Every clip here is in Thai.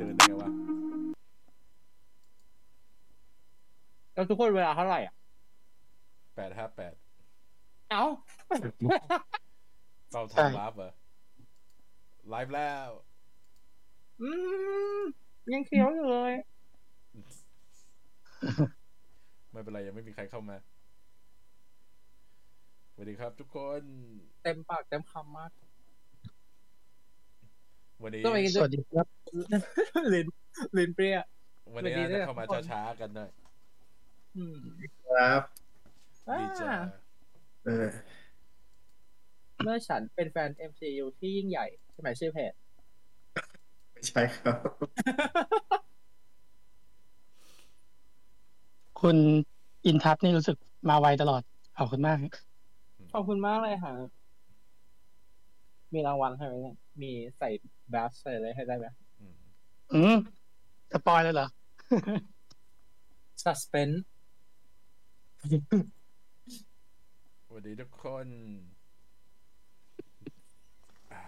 เดินได้ไงวะแล้วทุกคนเวลาเท่าไหร่อะแปดห้าแปดเอ้าเราใช่ทำไลฟ์เหรอไลฟ์แล้ว อืมยังเคี้ยวอยู่เลย ไม่เป็นไรยังไม่มีใครเข้ามาสวัสดีครับทุกคน เต็มปากเต็มคำมาก วันนี้ต้องไปสวัสดีครับลิ้นลิ้นเปรี้ยวันนี้สวัสดีด้วยจะเข้ามาทุกคนช้าๆกันหน่อยอืมครับดีจ้าอ่าเออเมื่อฉันเป็นแฟน MCU ที่ยิ่งใหญ่ใช่ไหมชื่อเพจไม่ใช่ครับ คุณอินทัศน์นี่รู้สึกมาไวตลอด ขอบคุณมาก ขอบคุณมากเลยค่ะ มีรางวัลให้ไหมเนี่ย มีใส่แบสใส่อะไรให้ได้ไหมอืมอืมสปอยเลยเหรอ suspense สวัสดีทุกคนอ่า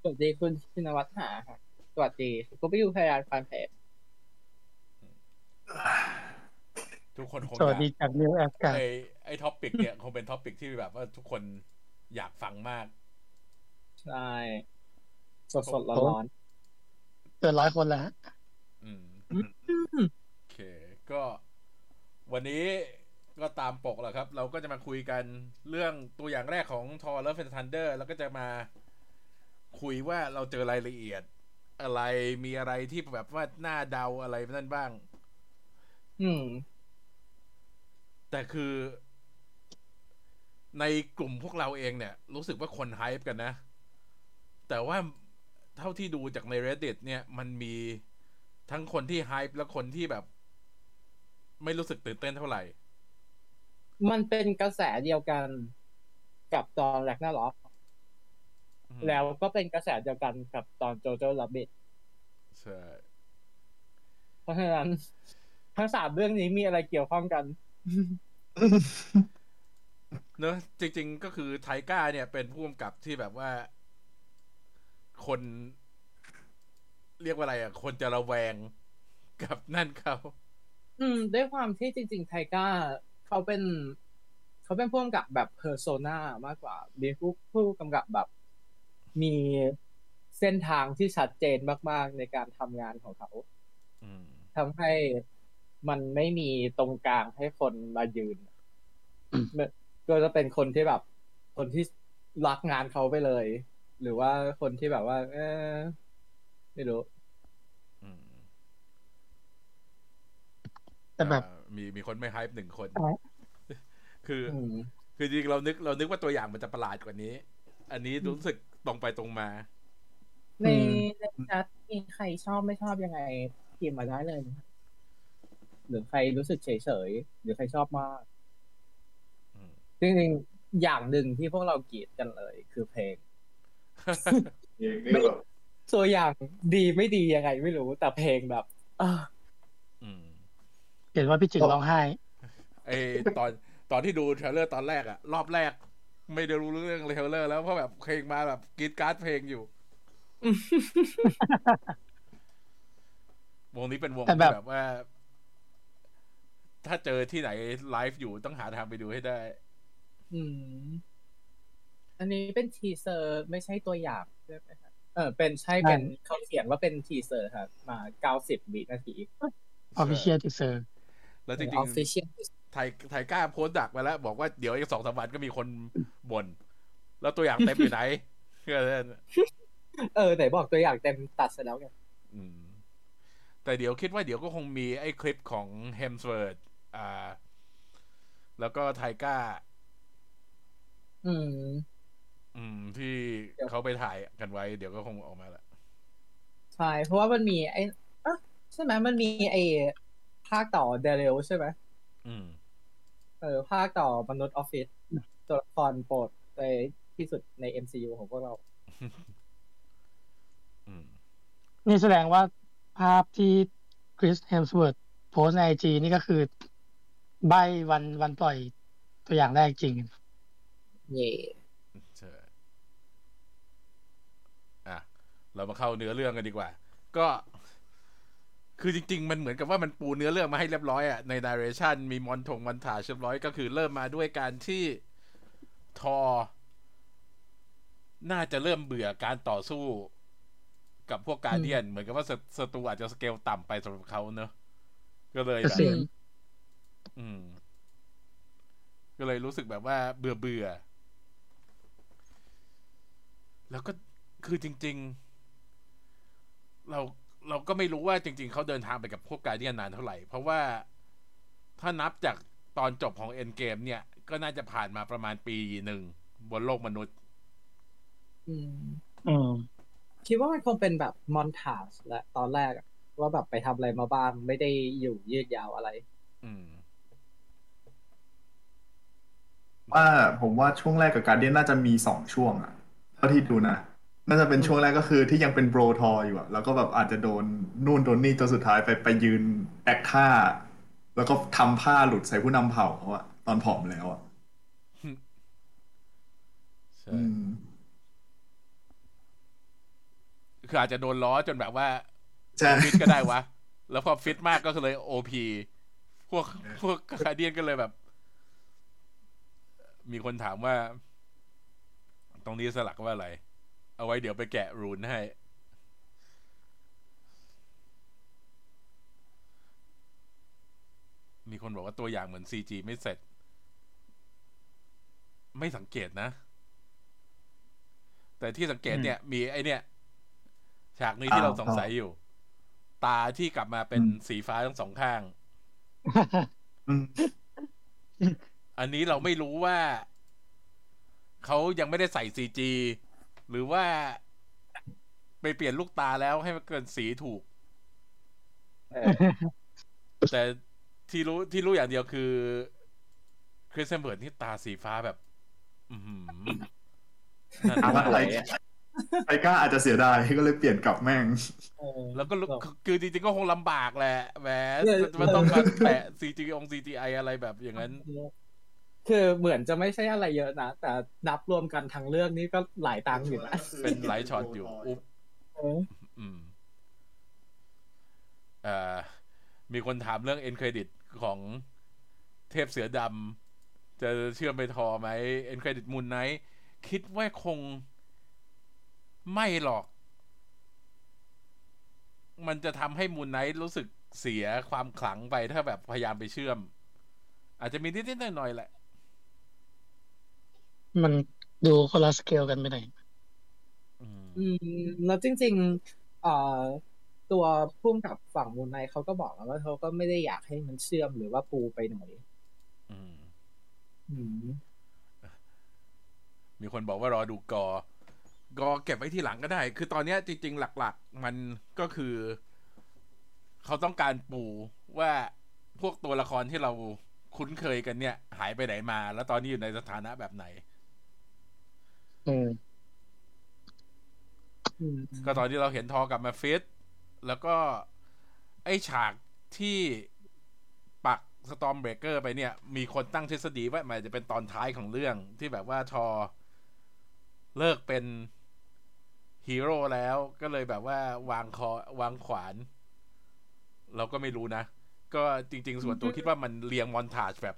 สวัสดีคุณชินวัฒน์หาค่ะสวัสดีกูไปอยู่พยานฟันเพจทุกคนคงสวัสอยากดีจากนิวแอฟกาไอไอ topic เนี่ย คงเป็น topic ที่แบบว่าทุกคนอยากฟังมาก ใช่สดสดๆร้อนเกินร้อยคนแล้วฮะอืมๆโอเค ก็ วันนี้ก็ตามปกแหละครับ เราก็จะมาคุยกันเรื่องตัวอย่างแรกของ Thor Love And Thunder แล้วก็จะมาคุยว่าเราเจอรายละเอียด อะไรมีอะไรที่แบบว่าหน้าเดาอะไรนั่นบ้าง อืม แต่คือ ในกลุ่มพวกเราเองเนี่ย รู้สึกว่าคนไฮป์กันนะ แต่ว่าเท่าที่ดูจากใน reddit เนี่ยมันมีทั้งคนที่ไฮป์และคนที่แบบ ไม่รู้สึกตื่นเต้นเท่าไหร่ มันเป็นกระแสเดียวกันกับตอนแรกนาล็อกอืมแล้วก็เป็นกระแสเดียวกันกับตอนโจโจ้ลับบิทใช่เพราะฉะนั้น ทั้งสามเรื่องนี้มีอะไรเกี่ยวข้องกัน เนอะจริง ๆ ก็คือไทก้าเนี่ยเป็นผู้กำกับที่แบบว่า คน เรียกว่าอะไรอะ คนจะระแวงกับนั่นเขาอืม ด้วยความที่จริง ๆ ไทก้าเขาเป็นเขาเป็นผู้กำกับแบบเพอร์โซนามากกว่ามีผู้ผู้กำกับแบบ มีเส้นทางที่ชัดเจนมาก ๆ ในการทำงานของเขาอืมทำให้มันไม่มีตรงกลางให้คนมายืนก็จะเป็นคนที่แบบ คนที่รักงานเขาไปเลย หรือว่าคนที่แบบว่า เออไม่รู้อืมแต่แบบอ่ามีมีคนไม่ไฮป์หนึ่งคนอ๋อคืออืมคือจริงๆเรานึกเรานึกว่าตัวอย่างมันจะประหลาดกว่านี้ อันนี้รู้สึกตรงไปตรงมา ในในแชทมีใครชอบไม่ชอบยังไงพิมพ์มาได้เลยนะหรือใครรู้สึกเฉยๆหรือใครชอบมากอืมจริงๆอย่างหนึ่งที่พวกเราเกลียดกันเลย คือเพลง ตัวอย่างดีไม่ดียังไงไม่รู้ แต่เพลงแบบอ่าอืมเห็นว่าพี่จึงร้องไห้ไอตอนตอนที่ดู trailer ตอนแรกอะรอบแรก ไม่ได้รู้เรื่อง trailer แล้วเพราะแบบเพลงมาแบบกรี๊ดกร๊าดเพลงอยู่วงนี้เป็นวงแต่ที่แบบแบบว่า ถ้าเจอที่ไหนไลฟ์อยู่ต้องหาทางไปดูให้ได้ อืม อันนี้เป็น teaser ไม่ใช่ตัวอย่างใช่ไหมครับเออเป็นใช่เป็นเขาเขียนว่าเป็น teaser ครับมาเก้าสิบวินาที official teaserแล้วจริง official ๆไทยไทยกล้าโพสต์ดักไปแล้ว บอกว่าเดี๋ยวอีกสองสามวันก็มีคนบ่นแล้วตัวอย่างเต็มอยู่ไหนเพื่อเล่นเออไหนบอกตัวอย่างเต็มตัดเสร็จแล้วไงอืมแต่เดี๋ยวคิดว่าเดี๋ยวก็คงมีไอ้คลิปของเฮมส์เวิร์ธอ่า แล้วก็ไทก้า อืม อืมที่เดี๋ยวเขาไปถ่ายกันไว้เดี๋ยวก็คงออกมาละใช่เพราะว่ามันมีไอ้อะใช่ไหมมันมีไอ้ภาคต่อเดเรลใช่ไหมอืมเออภาคต่อมนุษย์ออฟฟิศตัวละครโปรดในที่สุดใน MCU ของพวกเราอืมนี่แสดงว่าภาพที่คริสเฮมส์เวิร์ธโพสต์ใน IG นี่ก็คือ ใบวันวันปล่อยตัวอย่างแรกจริง เย่ ใช่ อะ เรามาเข้าเนื้อเรื่องกันดีกว่า ก็คือจริง ๆ มันเหมือนกับว่ามันปูเนื้อเรื่องมาให้เรียบร้อยอะใน direction มี montage มอนถาเรียบร้อยก็คือเริ่มมาด้วยการที่ทอร์ น่าจะเริ่มเบื่อการต่อสู้กับพวกการเดียน เหมือนกับว่าศัศัตรูอาจจะสเกลต่ำไปสำหรับเขาเนอะก็เลยเกแบบษียณอืม ก็เลยรู้สึกแบบว่าเบื่อเบื่อแล้วก็คือจริง ๆ เราเราก็ไม่รู้ว่าจริง ๆ เขาเดินทางไปกับพวกการเดียนนานเท่าไหร่ เพราะว่าถ้านับจากตอนจบของเอ็นเกมเนี่ย ก็น่าจะผ่านมาประมาณปีหนึ่งบนโลกมนุษย์ อืมอืมคิดว่ามันคงเป็นแบบมอนทาสแหละตอนแรกอะว่าแบบไปทำอะไรมาบ้าง ไม่ได้อยู่ยืดยาวอะไร อืม ว่าผมว่าช่วงแรกกับการเดียนน่าจะมีสองช่วงอะเท่าที่ดูนะ น่าจะเป็นช่วงแรกก็คือที่ยังเป็นโบรทออยู่อะแล้วก็แบบอาจจะโดนนู่นโดนนี่จนสุดท้ายไปไปยืนแอคท่า แล้วก็ทำผ้าหลุดใส่ผู้นำเผ่าเขาอะตอนผอมแล้วอะใช่อืมคืออาจจะโดนล้อจนแบบว่าใช่ฟิตก็ได้วะ แล้วพอฟิตมากก็เลยโอพีพวกพวกคาเดียนก็เลยแบบ มีคนถามว่า ตรงนี้สลักว่าอะไร เอาไว้เดี๋ยวไปแกะรูนให้ มีคนบอกว่าตัวอย่างเหมือนซีจีไม่เสร็จ ไม่สังเกตนะ แต่ที่สังเกตเนี่ย มีไอเนี่ย ฉากนี้ที่อ้าวเราสงสัยอยู่ ตาที่กลับมาเป็นอืมสีฟ้าทั้งสองข้างอืมอันนี้เราไม่รู้ว่า เขายังไม่ได้ใส่ซีจี หรือว่าไปเปลี่ยนลูกตาแล้วให้มันเกินสีถูกเออแต่ที่รู้ที่รู้อย่างเดียวคือคริสเฮมส์เวิร์ธที่ตาสีฟ้าแบบ อือหือนั่นอะมากไทยไทก้าอาจจะเสียดายก็เลยเปลี่ยนกลับแม่งเออแล้วก็รู้คือจริงๆก็คงลำบากแหละแหมเออมันต้องมาแปะ CG อง CGI อะไรแบบอย่างนั้น คือเหมือนจะไม่ใช่อะไรเยอะนะ แต่นับรวมกันทั้งเรื่องนี้ก็หลายตังค์อยู่นะเป็นหลายช็อตอยู่อุ๊บเอออืมเอ่อมีคนถามเรื่อง end credit ของเทพเสือดำจะเชื่อมไปทอร์ไหม end credit Moon Knight คิดว่าคงไม่หรอก มันจะทำให้ Moon Knight รู้สึกเสียความขลังไปถ้าแบบพยายามไปเชื่อม อาจจะมีนิดๆหน่อยๆแหละ มันดูคนละสเกลกันไปหน่อยอืมอืมแล้วจริง ๆ เอ่อตัวพุ่มกับฝั่งมูนไนท์เขาก็บอกแล้วว่าเขาก็ไม่ได้อยากให้มันเชื่อมหรือว่าปูไปไหนอืม อืม มีคนบอกว่ารอดูกอ กอเก็บไว้ที่หลังก็ได้ คือตอนเนี้ยจริง ๆ หลัก ๆ มันก็คือ เขาต้องการปูว่าพวกตัวละครที่เราคุ้นเคยกันเนี่ย หายไปไหนมา แล้วตอนนี้อยู่ในสถานะแบบไหน อืมก็ตอนที่เราเห็นทอร์กลับมาฟิตแล้วก็ ไอฉากที่ปัก Stormbreaker ไปเนี่ย มีคนตั้งทฤษฎีว่ามันจะเป็นตอนท้ายของเรื่องที่แบบว่าทอร์เลิกเป็นฮีโร่แล้วก็เลยแบบว่าวางค้อนวางขวาน เราก็ไม่รู้นะ ก็จริง ๆ ส่วนตัวคิดว่ามันเรียงมอนทาจแบบ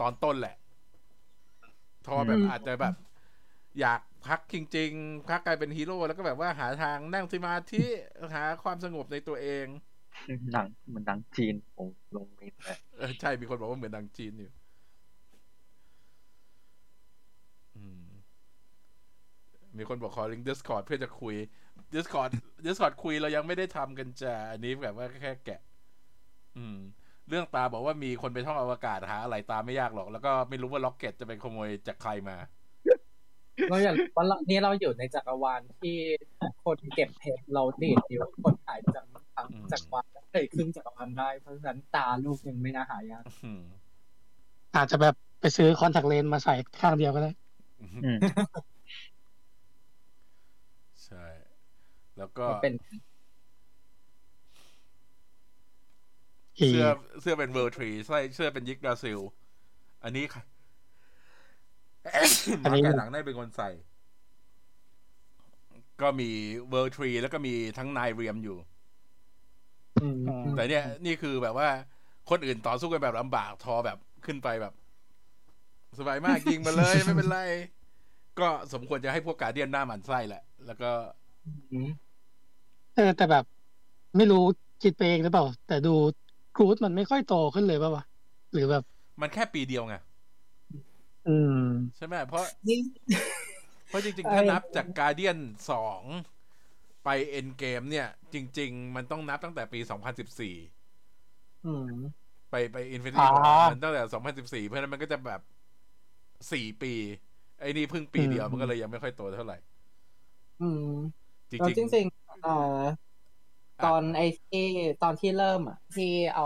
ตอนต้นแหละ ทอแบบอาจจะแบบ อยากพักจริง ๆ พักกลายเป็นฮีโร่แล้วก็แบบว่าหาทางนั่งสมาธิหาความสงบในตัวเองหนังเหมันหนังจีนผมลงมินเลยเออใช่มีคนบอกว่าเหมือนดังจีนอยู่อืมมีคนบอกขอลิงก์ Discord เพื่อจะคุย Discord Discord คุยเรายังไม่ได้ทำกันจ้ะอันนี้แบบว่าแค่แกะ อืม เรื่องตาบอกว่ามีคนไปท่องอวกาศหาอะไรตาไม่ยากหรอก แล้วก็ไม่รู้ว่าล็อกเก็ตจะไปขโมยจากใครมา เราอย่างวันละนี้เราอยู่ในจักรวาลที่คนเก็บเพชรเราดีดอยู่คนถ่ายจากทั้งอืมจักรวาลเอ้ยครึ่งจักรวาลได้ เพราะฉะนั้นตาลูกยังไม่น่าหายากอืมอาจจะแบบไปซื้อคอนแทคเลนส์มาใส่ข้างเดียวก็ได้อืมใช่ แล้วก็มันเป็นอีเสื้อเสื้อเป็นเวอร์ทรีใส่เสื้อเป็นยิกบราซิล อันนี้ค่ะอันนี้ มาแกะหลังได้เป็นคนใส่ ก็มีเวอร์ทรีแล้วก็มีทั้งนายเรียมอยู่อืมอืมแต่เนี่ย นี่คือแบบว่า คนอื่นต่อสู้กันแบบลำบากทอแบบขึ้นไปแบบ สบายมากยิงมาเลยไม่เป็นไร ก็สมควรจะให้พวกการเดียนหน้าหมันไส้แหละ แล้วก็อืมเออแต่แบบ ไม่รู้คิดไปเองหรือเปล่า แต่ดูกรูดมันไม่ค่อยโตขึ้นเลยป่าวะหรือแบบ มันแค่ปีเดียวไง อืม ใช่ไหมเพราะยิ่งเพราะจริงๆไอ้ถ้านับจากการเดียนสองไปเอ็นเกมเนี่ย จริง ๆ มันต้องนับตั้งแต่ปี2014อืมไปไปอินฟินิตี้อ่ามันตั้งแต่2014เพราะฉะนั้นมันก็จะแบบสี่ปี ไอ้นี่เพิ่งปีเดียวอืมมันก็เลยยังไม่ค่อยโตเท่าไหร่ อืม แล้วจริงจริงๆเอ่อตอนไอ้ที่ตอนที่เริ่มอะ ที่เอา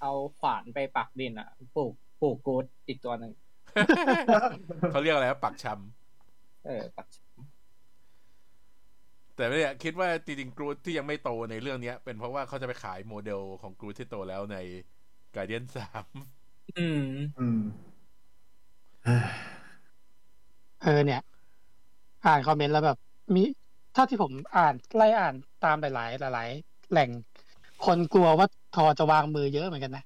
เอาขวานไปปักดินอะ ปลูกปลูกกูดอีกตัวหนึ่งๆ เขาเรียกอะไรว่าปักชำเออปักแต่เนี่ยคิดว่าจริงๆกรูทที่ยังไม่โตในเรื่องเนี้ย เป็นเพราะว่าเขาจะไปขายโมเดลของกรูทที่โตแล้วในการเดียนสามอืมอืมเออเนี่ย อ่านคอมเมนต์แล้วแบบ มีเท่าที่ผมอ่านไล่อ่านตามหลายๆหลาย ๆ แหล่ง คนกลัวว่าทอจะวางมือเยอะเหมือนกันนะ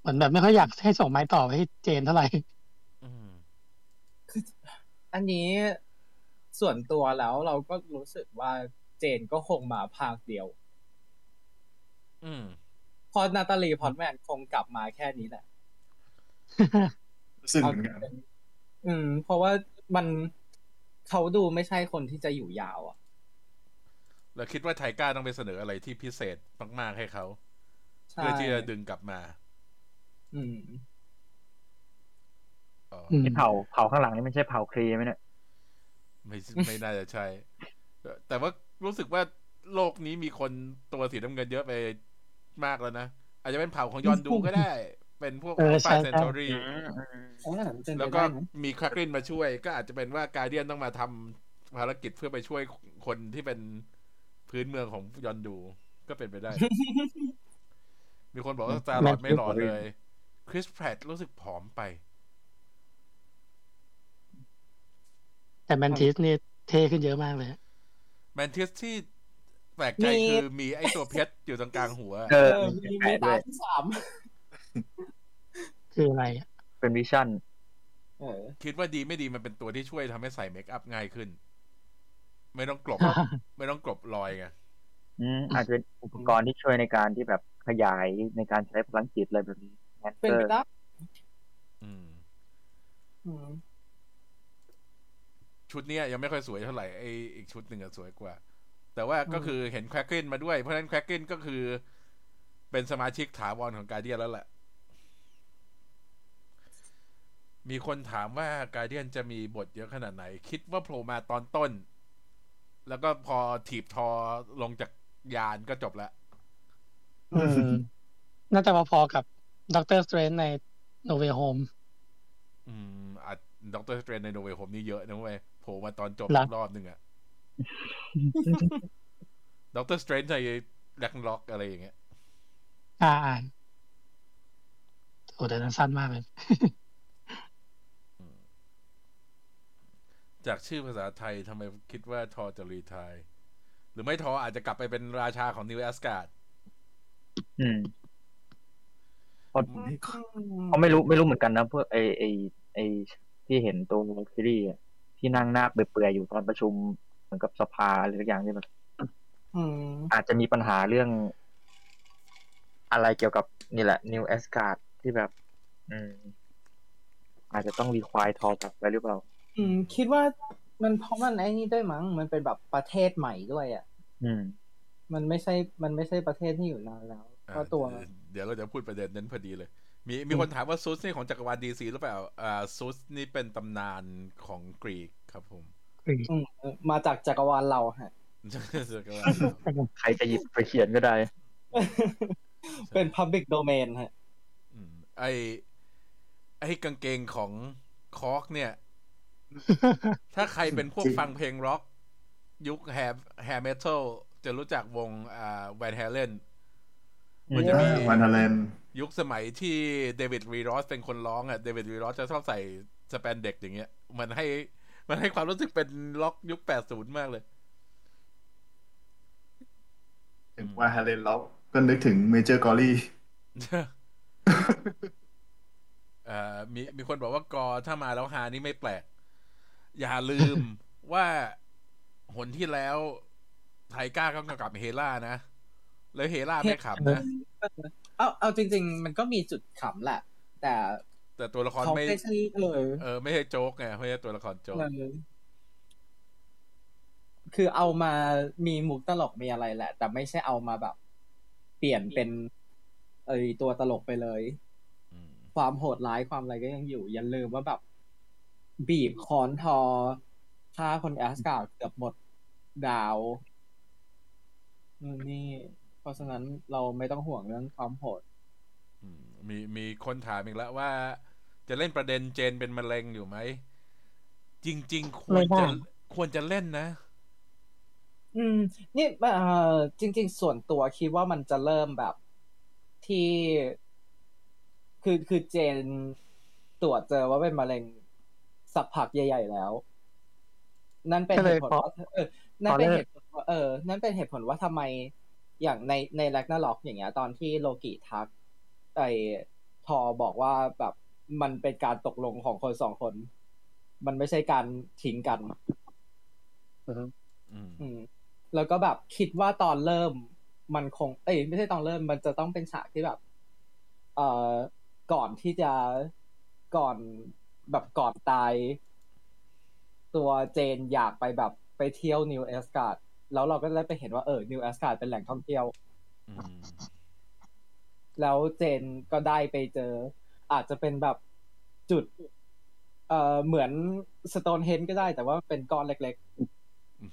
เหมือนแบบไม่ค่อยอยากให้ส่งไม้ต่อไปให้เจนเท่าไหร่อืม อันนี้ส่วนตัวแล้วเราก็รู้สึกว่าเจนก็คงมาภาคเดียว อืมเพราะนาตาลีพอตแมนคงกลับมาแค่นี้แหละรู้สึกเหมือนกันอืม เพราะว่ามันเขาดูไม่ใช่คนที่จะอยู่ยาวอะแล้วคิดว่าไทก้าต้องไปเสนออะไรที่พิเศษมาก ๆ ให้เขาใช่เพื่อที่จะดึงกลับมา อืมอ๋อออืม ที่เผาเผาข้างหลังนี่ไม่ใช่เผาครีไหมเนี่ยไม่ไม่น่าจะใช่ แต่ว่ารู้สึกว่าโลกนี้มีคนตัวสีน้ำเงินเยอะไปมากแล้วนะ อาจจะเป็นเผ่าของยอนดูก็ได้ เป็นพวกเออใช่ฟาใช่เซนตอรี่อ๋อเป็นไปแล้วก็ได้นะมีครากรินมาช่วย ก็อาจจะเป็นว่าการเดียนต้องมาทำภารกิจเพื่อไปช่วยคนที่เป็นพื้นเมืองของยอนดู ก็เป็นไปได้ มีคนบอกว่า Star-Lord ไม่หล่อเลย Chris Pratt รู้สึกผอมไป แต่ Mantis นี่เท่ขึ้นเยอะมากเลย Mantis ที่แปลกใจคือมีไอตัวเพชรอยู่ตรงกลางหัว เอเอออมีมีแปะมีด้ตาวยที่สามคืออะไรอะเป็น Visionเออคิดว่าดีไม่ดีมันเป็นตัวที่ช่วยทำให้ใส่ makeup ง่ายขึ้น ไม่ต้องกลบ ไม่ต้องกลบรอยไงอืมอาจจะเป็นอุปกรณ์ที่ช่วยในการที่แบบขยายในการใช้พลังจิตอะไรแบบนี้แอนเป็นเตอไปร์ได้อืมอืม ชุดเนี้ยยังไม่ค่อยสวยเท่าไหร่ไออีกชุดหนึ่งอะสวยกว่า แต่ว่าก็คือเห็นแครกเกนมาด้วย เพราะฉะนั้นแครกเกนก็คือ เป็นสมาชิกถาวรของการเดียนแล้วแหละมีคนถามว่า Guardian จะมีบทเยอะขนาดไหน คิดว่าโผล่มาตอนต้น แล้วก็พอถีบทอลงจากยานก็จบแล้วอืมน่าจะพอๆกับ Doctor Strange ใน No Way Homeอืมอาจ ด็อกเตอร์สเตรนในโนเว e โฮมนี่เยอะนะเว้ยโผล่มาตอนจบหรอรอบหนึ่งอะ Doctor Strange ใน Ragnarok อะไรอย่างเงี้ย อ่าอ่านโอ้แต่นั้นสั้นมากเลย จากชื่อภาษาไทยทำไมคิดว่าทอจะรีทาย หรือไม่ทออาจจะกลับไปเป็นราชาของนิวแอสการ์ดอืมเขาไม่รู้ไม่รู้เหมือนกันนะเพื่อไอไอไอ ที่เห็นตัวซีรีส์อะที่นั่งหน้าเปื่อยๆอยู่ตอนประชุมเหมือนกับสภาอะไรสักอย่างที่แบบอืมอาจจะมีปัญหาเรื่อง อะไรเกี่ยวกับนี่แหละ New a s g a r d ที่แบบ อืม อาจจะต้องรีควายทอกลับไปหรือเปล่า อืม คิดว่ามันเพราะมันไอ้นี่ด้วยมั้ง มันเป็นแบบประเทศใหม่ด้วยอะ อืม มันไม่ใช่ มันไม่ใช่ประเทศที่อยู่นานแล้ว ก็ตัวมันเดี๋ยวเราจะพูดประเด็นนั้นพอดีเลย มีมีคนถามว่าซูสนี่ของจักรวาลดีซีหรือเปล่าอ่าซูสนี่เป็นตำนานของกรีกครับผมอืมมาจากจักรวาลเราฮะจักรวาลเราใครจะหยิบไปเขียนก็ได้ เป็น public domain ฮะอืมไอไอกางเกงของคอกเนี่ย ถ้าใครเป็นพวกจริงฟังเพลงร็อก ยุค hair hair metal จะรู้จักวงอ่า Van Halen มันจะมี Van Halen ยุคสมัยที่ David Lee Roth เป็นคนร้องอะ David Lee Roth จะชอบใส่สแปนเด็กอย่างเงี้ย มันให้มันให้ความรู้สึกเป็นร็อกยุค80มากเลยถึงว่าฮาเลนล็อกก็นึกถึง Major Glo ryเอ่อมีมีคนบอกว่า Gorr ถ้ามาแล้วฮานี่ไม่แปลก อย่าลืมว่าหนที่แล้ว Taika ก็กำกับ Hela นะ แล้ว Hela ไม่ขำนะเอาเอาจริง ๆ มันก็มีจุดขำแหละ แต่ แต่ตัวละครเขาไม่ไม่ใช่เออเออ ไม่ใช่โจ๊กไงไม่ใช่ตัวละครโจ๊กเออคือเอามามีมุกตลกมีอะไรแหละ แต่ไม่ใช่เอามาแบบ เปลี่ยนเป็นเอยตัวตลกไปเลยอืมความโหดร้ายความอะไรก็ยังอยู่ อย่าลืมว่าแบบ บีบค้อนทอฆ่าคนแอสการ์ดเกือบหมดดาวนู่นนี่เพ ราะฉะนั้นเราไม่ต้องห่วงเรื่องความโหดอืมมีมีคนถามอีกแล้วว่า จะเล่นประเด็นเจนเป็นมะเร็งอยู่ไหม จริง ๆ ควรไม่ได้จะควรจะเล่นนะ อืม นี่เอ่อจริง ๆ ส่วนตัวคิดว่ามันจะเริ่มแบบที่ คือคือเจนตรวจเจอว่าเป็นมะเร็งสักพักใหญ่ ๆ แล้ว นั่นเป็นก็เหเลยตุผลขอว่าเออนั่นเป็นขอเลิเหกตุผลว่าเออ นั่นเป็นเหตุผลว่าทำไม อย่างในในแลกนาล็อกอย่างเงี้ย ตอนที่โลกิทักไอทอบอกว่าแบบมันเป็นการตกลงของคนสองคน มันไม่ใช่การทิ้งกันอือฮึอืมอืมแล้วก็แบบคิดว่าตอนเริ่ม มันคง เอ้ยไม่ใช่ตอนเริ่ม มันจะต้องเป็นฉากที่แบบ เอ่อก่อนที่จะก่อนแบบก่อนตาย ตัว Jane อยากไปแบบไปเที่ยว New Asgard แล้วเราก็ได้ไปเห็นว่าเออ New Asgard เป็นแหล่งท่องเที่ยวอืมแล้ว Jane ก็ได้ไปเจอ อาจจะเป็นแบบจุด เอ่อเหมือน Stonehenge ก็ได้แต่ว่าเป็นก้อนเล็กอื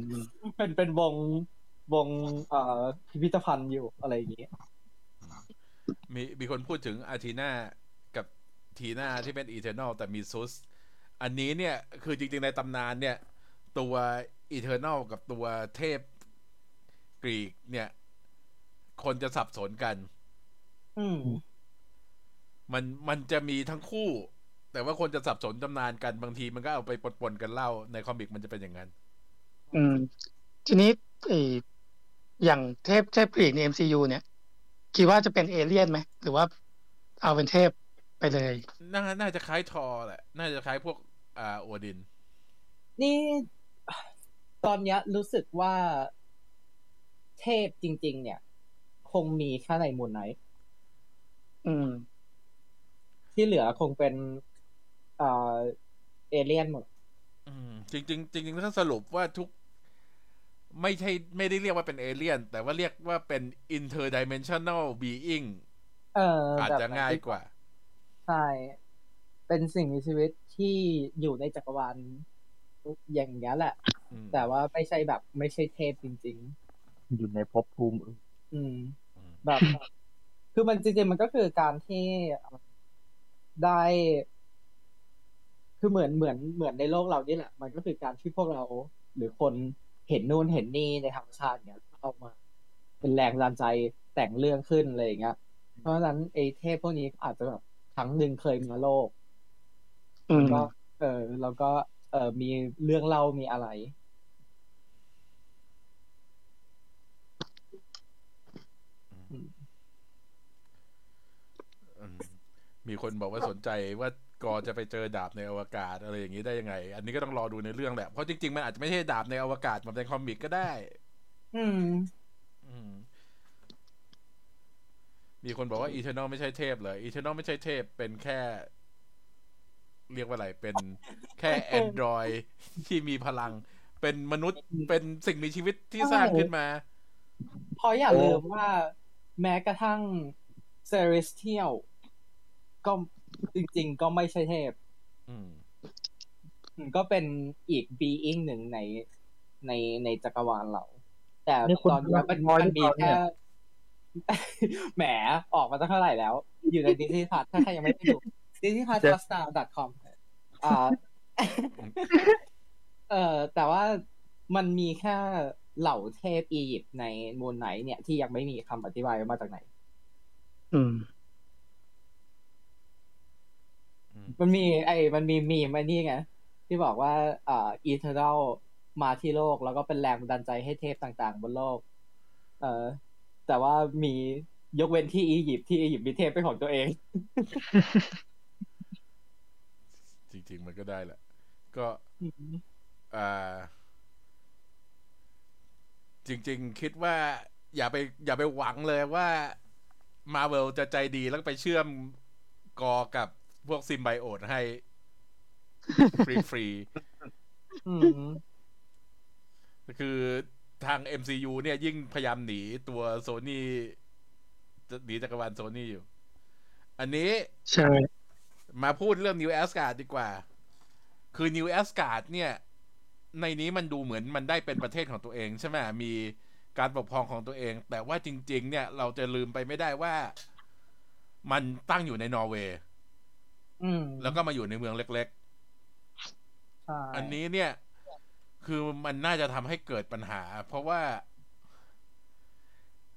มๆเป็นเป็นวงวงเอ่อพิพิธภัณฑ์อยู่อะไรอย่างเงี้ยมีมีคนพูดถึง Athena กับ Thena ที่เป็นอีเทอร์น l แต่มีซุส อันนี้เนี่ย คือจริง ๆ ในตำนานเนี่ย ตัวอีเทอร์น l กับตัวเทพกรีกเนี่ย คนจะสับสนกัน อืมมันมันจะมีทั้งคู่ แต่ว่าคนจะสับสนตำนานกันบางทีมันก็เอาไปปนๆกันเล่าใน comic มันจะเป็นอย่างนั้น อืม ทีนี้ไออย่างเทพเทพกรีกใน MCU เนี่ย คิดว่าจะเป็นเอเลี่ยนไหม หรือว่าเอาเป็นเทพไปเลยน่าน่าจะคล้ายทอแหละ น่าจะคล้ายพวก อ่าโอดิน นี่ ตอนเนี้ยรู้สึกว่าเทพจริง ๆ เนี่ย คงมีแค่ในมูนไนท์อืมที่เหลือคงเป็นเอ่อเอเลี่ยนหมดอืมจริงๆจริงๆถ้าสรุปว่าทุก ไม่ใช่ไม่ได้เรียกว่าเป็นเอเลี่ยน แต่ว่าเรียกว่าเป็น interdimensional being เอออาจแบบจะนั้นง่ายกว่า ใช่ เป็นสิ่งมีชีวิตที่อยู่ในจักรวาล อย่างเงี้ยแหละอืมแต่ว่าไม่ใช่แบบ ไม่ใช่เทพจริงอยู่ในภพภูมิอื่นๆอืมอืม แบบ คือมันจริงๆมันก็คือการที่ได้ คือเหมือนเหมือนเหมือนในโลกเรานี่แหละ มันก็คือการที่พวกเรา หรือคนเห็นนู่นเห็นนี่ในธรรมชาติเนี่ยเอามา เป็นแรงบันดาลใจแต่งเรื่องขึ้นอะไรอย่างเงี้ย เพราะฉะนั้นไอ้เทพพวกนี้อาจจะแบบครั้งหนึ่งเคยมาโลกอืมก็เออแล้วก็ เออมีเรื่องเล่ามีอะไรอืมมีคนบอกว่าสนใจว่า Gorr จะไปเจอดาบในอวกาศอะไรอย่างนี้ได้ยังไง อันนี้ก็ต้องรอดูในเรื่องแหละ เพราะจริงๆ มันอาจจะไม่ใช่ดาบในอวกาศแบบใน comic ก็ได้ อืม อืมมีคนบอกว่าอีเทอร์น l ไม่ใช่เทพเลยอีเทอร์น l ไม่ใช่เทพ เป็นแค่ เรียกว่าอะไร เป็นแค่ android ที่มีพลัง เป็นมนุษย์เป็นสิ่งมีชีวิตที่สร้างขึ้นมา เพราะอย่าลืมว่าแม้กระทั่งเซเรสเทียลก็จริง ๆ ก็ไม่ใช่เทพอืมอืมก็เป็นอีกบีอิงหนึ่งในในในจักรวาลเรา แต่นี่คุณตอนนี้มันน้อยมันมีหรือเปล่าเนี่แค่ยแหมออกมาตั้งเท่าไหร่แล้ว อยู่ในดิสนีย์พัทถ้าใครยังไม่ได้ดู ดิสนีย์พัท s t a r com อ่าเออแต่ว่ามันมีแค่เหล่าเทพอียิปต์ใน Moon Knight เนี่ยที่ยังไม่มีคำอธิบายว่ามาจากไหน อืม มันมี ไอ้มันมีมีมไอ้นี่ไงที่บอกว่าอ่า Eternal มาที่โลก แล้วก็เป็นแรงบันดาลใจให้เทพต่าง ๆ บนโลก เอ่อแต่ว่ามียกเว้นที่อียิปต์ที่อียิปต์มีเทพเป็นของตัวเอง จริง ๆ มันก็ได้แหละ ก็อ่า จริง ๆ คิดว่า อย่าไป อย่าไปหวังเลยว่ามาเวลจะใจดีแล้วก็ไปเชื่อมกอกับพวกซิมไบโอตให้ ฟรีอืมๆคือทาง MCU เนี่ยยิ่งพยายามหนีตัวโซนี่หนีจักรวาลโซนี่อยู่ อันนี้ ใช่ มาพูดเรื่อง New Asgard ดีกว่า คือ New Asgard เนี่ย ในนี้มันดูเหมือนมันได้เป็นประเทศของตัวเองใช่ไหมมีการปกครองของตัวเอง แต่ว่าจริง ๆ เนี่ย เราจะลืมไปไม่ได้ว่า มันตั้งอยู่ในนอร์เวย์อืมแล้วก็มาอยู่ในเมืองเล็กใช่ๆอันนี้เนี่ย คือมันน่าจะทำให้เกิดปัญหา เพราะว่า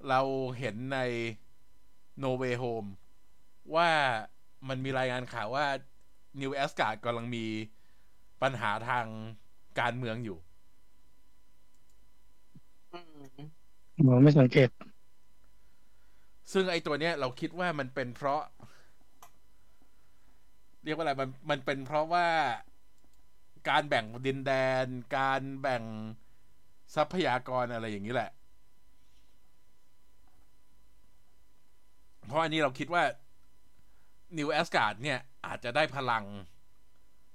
เราเห็นใน No Way Home ว่า มันมีรายงานข่าวว่า New Asgard กำลังมีปัญหาทางการเมืองอยู่อืมผมไม่สังเกต ซึ่งไอ้ตัวเนี้ยเราคิดว่ามันเป็นเพราะ เรียกว่าอะไรมันมันเป็นเพราะว่าการแบ่งดินแดน การแบ่งทรัพยากรอะไรอย่างนี้แหละ เพราะอันนี้เราคิดว่า New Asgard เนี่ย อาจจะได้พลัง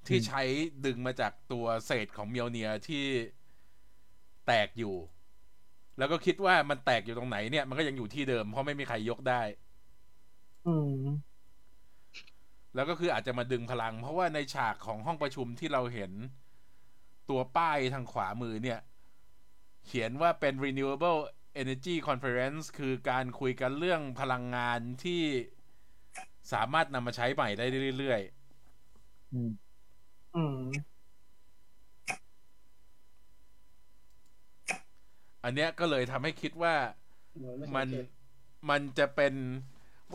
ที่ใช้ดึงมาจากตัวเศษของเมียวเนียที่แตกอยู่ แล้วก็คิดว่ามันแตกอยู่ตรงไหนเนี่ย มันก็ยังอยู่ที่เดิม เพราะไม่มีใครยกได้ อืมแล้วก็คืออาจจะมาดึงพลัง เพราะว่าในฉากของห้องประชุมที่เราเห็นตัวป้ายทางขวามือเนี่ย เขียนว่าเป็น renewable energy conference คือการคุยกันเรื่องพลังงานที่ สามารถนำมาใช้ใหม่ได้เรื่อยอืมอืมๆอันเนี้ยก็เลยทำให้คิดว่าไสังเกตมันมันจะเป็น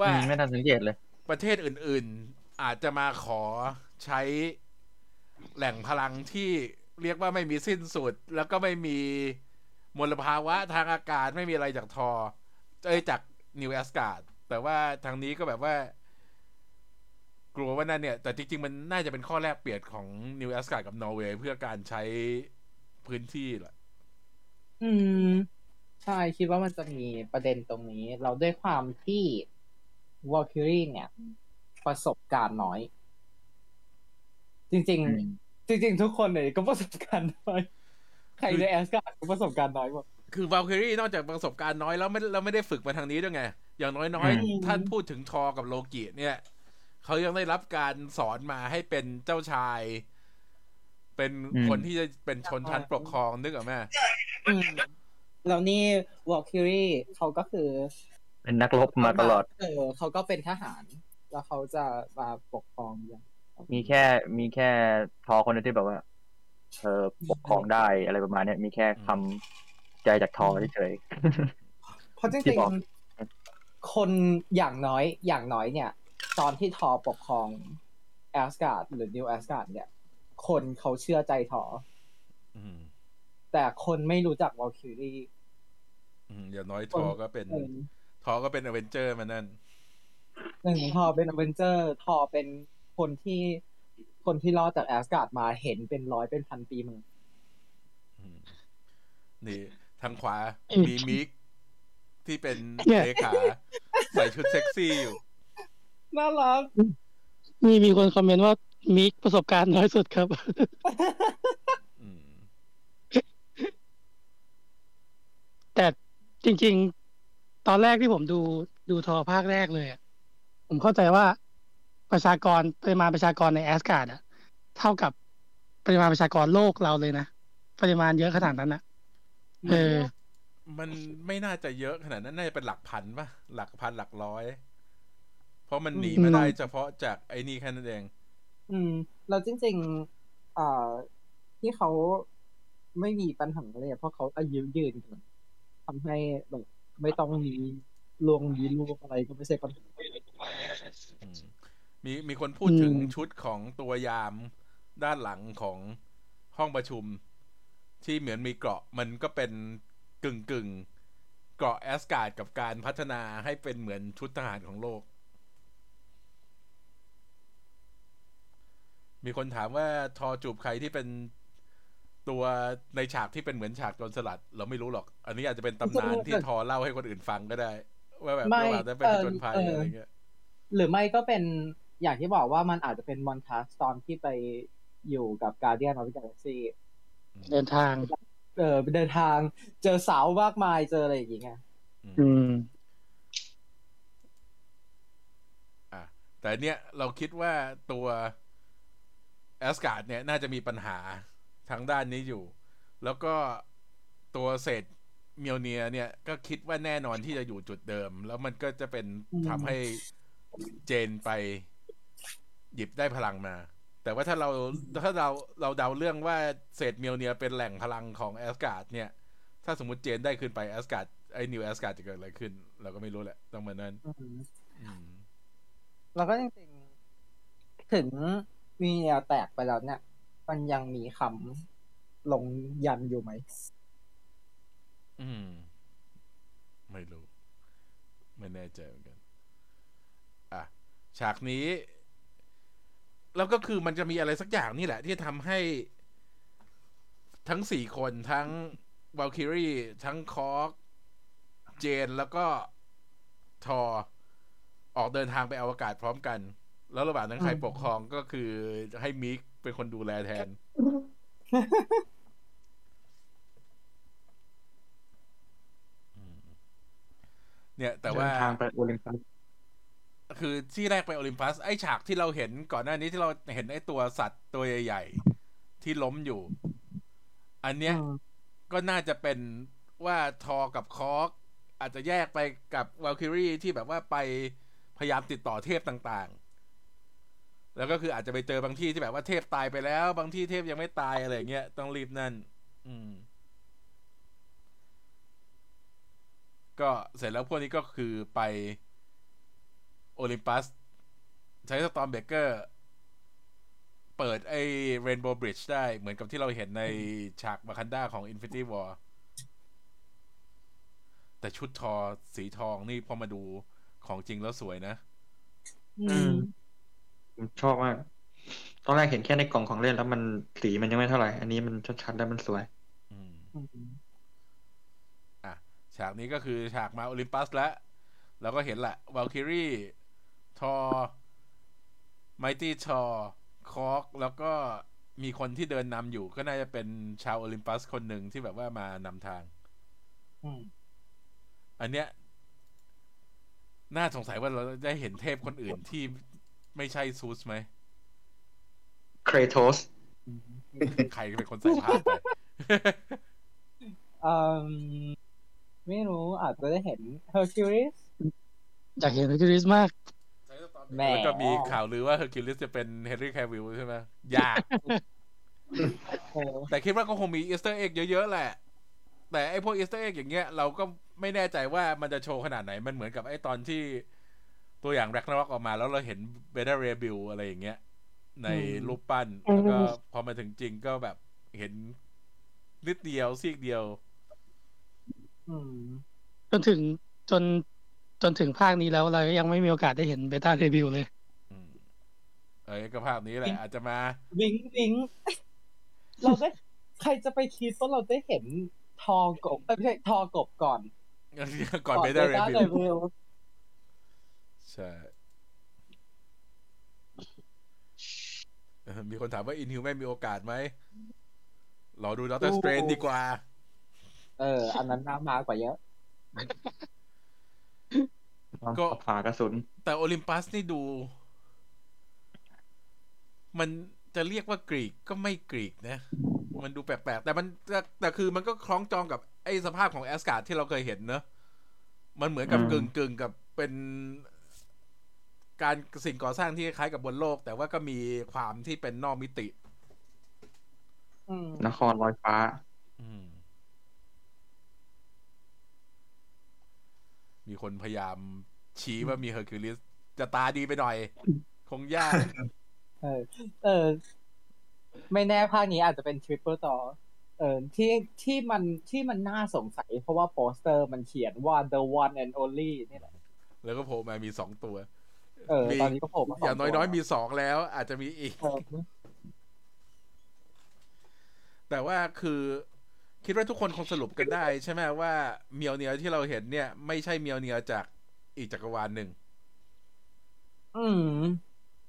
ว่าอืมไม่ทันสังเกตเลย ประเทศอื่น ๆ อาจจะมาขอใช้แหล่งพลังที่เรียกว่าไม่มีสิ้นสุด แล้วก็ไม่มีมลภาวะทางอากาศไม่มีอะไรจากทอเอ้ยจาก New Asgard แต่ว่าทางนี้ก็แบบว่า กลัวว่านั่นเนี่ย แต่จริง ๆ มันน่าจะเป็นข้อแลกเปลี่ยนของ New Asgard กับนอร์เวย์เพื่อการใช้พื้นที่แหละอืม ใช่คิดว่ามันจะมีประเด็นตรงนี้ เราด้วยความที่วอลคิรีเนี่ย ประสบการณ์น้อย จริงอืมๆจริง ๆ ทุกคนเลยก็ประสบการณ์น้อยใครในแอสการ์ดก็ประสบการณ์น้อยหมดคือวาลคิรีนอกจากประสบการณ์น้อยแล้วไม่เราไม่ได้ฝึกมาทางนี้ด้วยไง อย่างน้อยอืมๆท่านพูดถึงธอร์กับโลกิเนี่ย เขายังได้รับการสอนมาให้เป็นเจ้าชาย เป็นอืมคนที่จะเป็นชนชั้นปกครองนึกออกไหมอืมแล้วนี่วอลคิรีเขาก็คือ เป็นนักรบมาตลอด เออเขาก็เป็นทหาร แล้วเขาจะมาปกครองอย่างมีแค่มีแค่ทอคนเดียวที่แบบว่าเธอปกครองได้อะไรประมาณเนี้ยมีแค่คำใจจากทอเฉยเพราะจที่ริงบอกๆคนอย่างน้อยอย่างน้อยเนี่ย ตอนที่ทอปกครองแอสการ์ดหรือนิวแอสการ์ดเนี่ย คนเขาเชื่อใจทออืมแต่คนไม่รู้จักวอลคิรีอืมอย่างน้อยธอร์ก็เป็นเออธอร์ก็เป็น Avenger มานั่นหนึ่งธอร์เป็น Avenger ธอร์เป็นคนที่คนที่รอดจากแอสการ์ดมาเห็นเป็นร้อยเป็นพันปีมาอืมนี่ทางขวาอืมมี Miek ที่เป็นเนี่ยเลขา ใส่ชุดเซ็กซี่อยู่ น่ารักมีมีคนคอมเมนต์ว่ามิกประสบการณ์น้อยสุดครับอืมแต่จริง ๆ ตอนแรกที่ผมดูดูทอภาคแรกเลยอะผมเข้าใจว่าประชากรปริมาณประชากรในแอสการ์ดอะเท่ากับปริมาณประชากรโลกเราเลยนะปริมาณเยอะขนาดนั้นนะเออ มันไม่น่าจะเยอะขนาดนั้นน่าจะเป็นหลักพันป่ะหลักพันหลักร้อยเพ ราะมันหนีอืมมาได้เฉพาะจากไอ้นี่แค่นั้นเอง อืม แล้วจริงๆอ่าที่เขาไม่มีปัญหาเลยอะเพราะเขาอายุยืนกันทำให้แบบไม่ต้องมีลวงมีลูกอะไรก็ไม่ใช่ปัญหาอืมมีมีคนพูดถึงอืมชุดของตัวยามด้านหลังของห้องประชุม ที่เหมือนมีเกราะมันก็เป็นกึ่งกึ่งเเกราะแอสการ์ดกับการพัฒนาให้เป็นเหมือนชุดทหารของโลก มีคนถามว่าทอจูบใครที่เป็นตัวในฉากที่เป็นเหมือนฉากโจรสลัด เราไม่รู้หรอก อันนี้อาจจะเป็นตำนานที่ทอเล่าให้คนอื่นฟังก็ได้ ว่าแบบไม่ระหว่างนั้นเป็นผจญภัยเออเออออะไรเงี้ยหรือไม่ก็เป็นอย่างที่บอกว่ามันอาจจะเป็นมอนทาสตอนที่ไปอยู่กับการเดียนออฟ g ก a ล็กซี่เดินทาง เออเดินทาง เจอสาวมากมายเจออะไรอย่างเงี้ยอืมอะแต่เนี้ยเราคิดว่าตัว แอสการ์ดเนี่ยน่าจะมีปัญหาทางด้านนี้อยู่ แล้วก็ตัวเศษ Mjolnir เนี่ยก็คิดว่าแน่นอนที่จะอยู่จุดเดิม แล้วมันก็จะเป็นอืมทำให้เจนไปหยิบได้พลังมา แต่ว่าถ้าเราถ้าเราเราเดาเรื่องว่าเศษ Mjolnir เป็นแหล่งพลังของแอสการ์ดเนี่ย ถ้าสมมติเจนได้ขึ้นไปแอสการ์ดไอ้ New Asgard จะเกิดอะไรขึ้น เราก็ไม่รู้แหละต้องมานั้นอืมอืมแล้วก็จริงๆถึง Mjolnir แตกไปแล้วเนี่ย มันยังมีคำลงยันต์อยู่ไหม อืม ไม่รู้ ไม่แน่ใจเหมือนกัน อะ ฉากนี้ แล้วก็คือมันจะมีอะไรสักอย่างนี่แหละ ที่ทำให้ทั้งสี่คนทั้งวาลคิรีทั้งคอร์กเจนแล้วก็ทอออกเดินทางไปอวกาศพร้อมกัน แล้วระหว่างนั้นใครอืมปกครองก็คือให้มิกเป็นคนดูแลแทน เนี่ยแต่ว่าเดินทางไปโอลิมปัสคือที่แรกไปโอลิมปัส ไอ้ฉากที่เราเห็นก่อนหน้านี้ที่เราเห็นไอ้ตัวสัตว์ตัวใหญ่ ๆ ที่ล้มอยู่ อันเนี้ยอืมก็น่าจะเป็นว่าทอกับคอกอาจจะแยกไปกับว a ลคิรีที่แบบว่าไปพยายามติดต่อเทพต่างๆ แล้วก็คืออาจจะไปเจอบางที่ที่แบบว่าเทพตายไปแล้ว บางที่เทพยังไม่ตายอะไรเงี้ยต้องรีบนั่น อืม ก็เสร็จแล้วพวกนี้ก็คือไปโอลิมปัส ใช้สตอมเบเกอร์เปิดไอ้เรนโบว์บริดจ์ได้เหมือนกับที่เราเห็นในฉากมาคันด้าของ Infinity War แต่ชุดทอสีทองนี่พอมาดูของจริงแล้วสวยนะ อืม ผมชอบมาก ตอนแรกเห็นแค่ในกล่องของเล่นแล้วมันสีมันยังไม่เท่าไหร่ อันนี้มันชัดๆแล้วมันสวยอืมอืมอะฉากนี้ก็คือฉากมาโอลิมปัสแล้วเราก็เห็นแหละว a ลคิรีทอไมตี้ทอคอกแล้วก็มีคนที่เดินนำอยู่ ก็น่าจะเป็นชาวโอลิมปัสคนหนึ่งที่แบบว่ามานำทางอืมอันเนี้ย น่าสงสัยว่าเราได้เห็นเทพคนอื่นที่ ไม่ใช่ซูสไหม Kratos อืมใครเป็นคนใส่ผ้าไปอืมไม่รู้อาจจะได้เห็น Hercules อยากเห็นคริสมากแหมแล้วก็มีข่าวลือว่าเฮอร์คิวลิสจะเป็นเฮนรี่แควิลใช่ไหมยากเออแต่คิดว่าก็คงมี Easter egg เยอะๆแหละ แต่ไอ้พวก Easter egg อย่างเงี้ยเราก็ไม่แน่ใจว่ามันจะโชว์ขนาดไหน มันเหมือนกับไอ้ตอนที่ ตัวอย่างแร็กนาร็อกออกมาแล้วเราเห็น Beta Ray Bill อะไรอย่างเงี้ย ในรูปปั้น แล้วก็พอมาถึงจริงก็แบบเห็นนิดเดียวซีกเดียวอืมจนถึงจนจนถึงภาคนี้แล้วเราก็ยังไม่มีโอกาสได้เห็น Beta Ray Bill เลยอืมเอ้ยก็ภาคนี้แหละ อาจจะมา วิงวิงเราได้ใครจะไปคิดว่าเราได้เห็นทอกบเอ้ยไม่ใช่ทอกบก่อน ก่อนเบเดเรบิล Beta Reveal ใช่เออมีคนถามว่าอินฮิวไม่มีโอกาสไหมรอดูด็อกเตอร์สเตรนดีกว่า เออ อันนั้นน่ามากกว่าเยอะก็ผ่ากระสุน แต่โอลิมปัสนี่ดู มันจะเรียกว่ากรีกก็ไม่กรีกนะ มันดูแปลกๆ แต่มันแต่แต่คือมันก็คล้องจองกับไอ้สภาพของแอสการ์ดที่เราเคยเห็นเนอะมันเหมือนกับอืมกึ่งกึ่งๆกับเป็น การสิ่งก่อสร้างที่คล้ายกับบนโลก แต่ว่าก็มีความที่เป็นนอกมิติอืมนครลอยฟ้าอืมมีคนพยายามชี้ว่ามีเฮอร์คิวลิสจะตาดีไปหน่อย คงยาก เออ เออ ไม่แน่ภาคนี้อาจจะเป็น triple Thor เออที่ที่มันที่มันน่าสงสัย เพราะว่าโปสเตอร์มันเขียนว่า the one and only นี่แหละ แล้วก็โผล่มามีสองตัว เออมีตอนนี้ก็โผล่มาอย่างสน้อยๆตัวมีสองแล้ว อาจจะมีอีกเออแต่ว่าคือคิดว่าทุกคนคงสรุปกันได้ใช่ไหมว่าเมียวเนียที่เราเห็นเนี่ย ไม่ใช่เมียวเนียจากอีกจักรวาลหนึ่งอืม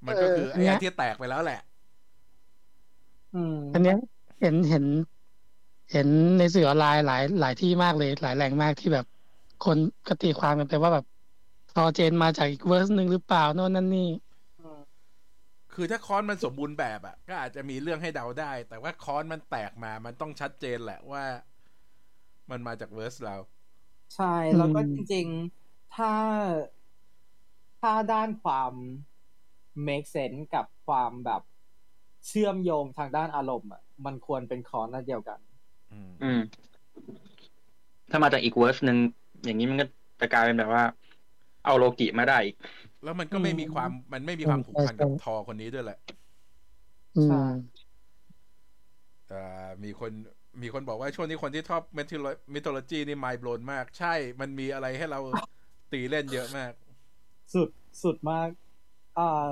มันก็คือเออไอ้อัเนี่นยที่แตกไปแล้วแหละ อืมอันเนี้ยเห็นเห็น เห็นในสื่อออนไลน์หลายหลายที่มากเลย หลายแหล่งมากที่แบบ คนกตีความกันไปว่าแบบ ทอเจนมาจากอีกเวอร์สหนึ่งหรือเปล่าโน่นนั่นนี่คือถ้าค้อนมันสมบูรณ์แบบอะก็อาจจะมีเรื่องให้เดาได้ แต่ว่าค้อนมันแตกมามันต้องชัดเจนแหละว่า มันมาจากเวอร์สเรา ใช่ แล้วก็อืมจริง ๆ ถ้าถ้าด้านความ make sense กับความแบบเชื่อมโยงทางด้านอารมณ์อะมันควรเป็นคอนนั่นเดียวกัน อืมอืมถ้ามาจากอีกเวอร์สหนึ่งอย่างนี้มันก็จะกลายเป็นแบบว่า เอาโลกิมาได้อีกแล้วมันก็ไม่มีความมันไม่มีความผูกพันกับทอคนนี้ด้วยแหละอืใช่มอ่ามีคนมีคนบอกว่าช่วงนี้คนที่ชอบมิทมิโทโลจีนี่ไม b ์โบ w นมาก ใช่มันมีอะไรให้เราตีเล่นเยอะมาก สุดสุดมาก อ่า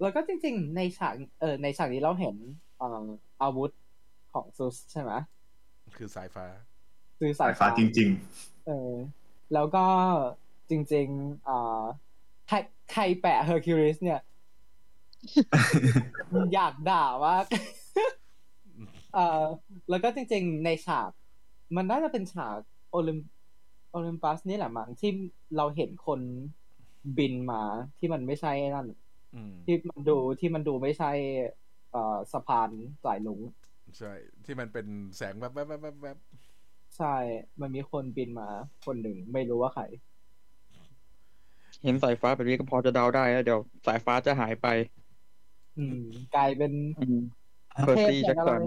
แล้วก็จริง ๆ ในฉากเออในฉากนี้เราเห็นอ่าอาวุธของซูสใช่ไหมคือสายฟ้า คือสาสายฟ้าจริงเออ แล้วก็ จริงๆอ่าใครใครแปะเฮอร์คิวลิสเนี่ยอยากด่ามากเอ่อแล้วก็จริงๆ ในฉาก มันน่าจะเป็นฉากโอลิมโอลิมปัสนี่แหละมั้งที่เราเห็นคนบินมาที่มันไม่ใช่นั่นอืมที่มันดูที่มันดูไม่ใช่ เอ่อสะพานสายลุงใช่ ที่มันเป็นแสงแวบแวบแวบแวบแวบใช่ มันมีคนบินมา คนหนึ่งไม่รู้ว่าใคร เห็นสายฟ้าแบบนี้ก็พอจะเดาได้แล้วเดี๋ยวสายฟ้าจะหายไป อืมกลายเป็นอืมเพอร์เทพซี่อแจ็ย่าคงอะไรสัน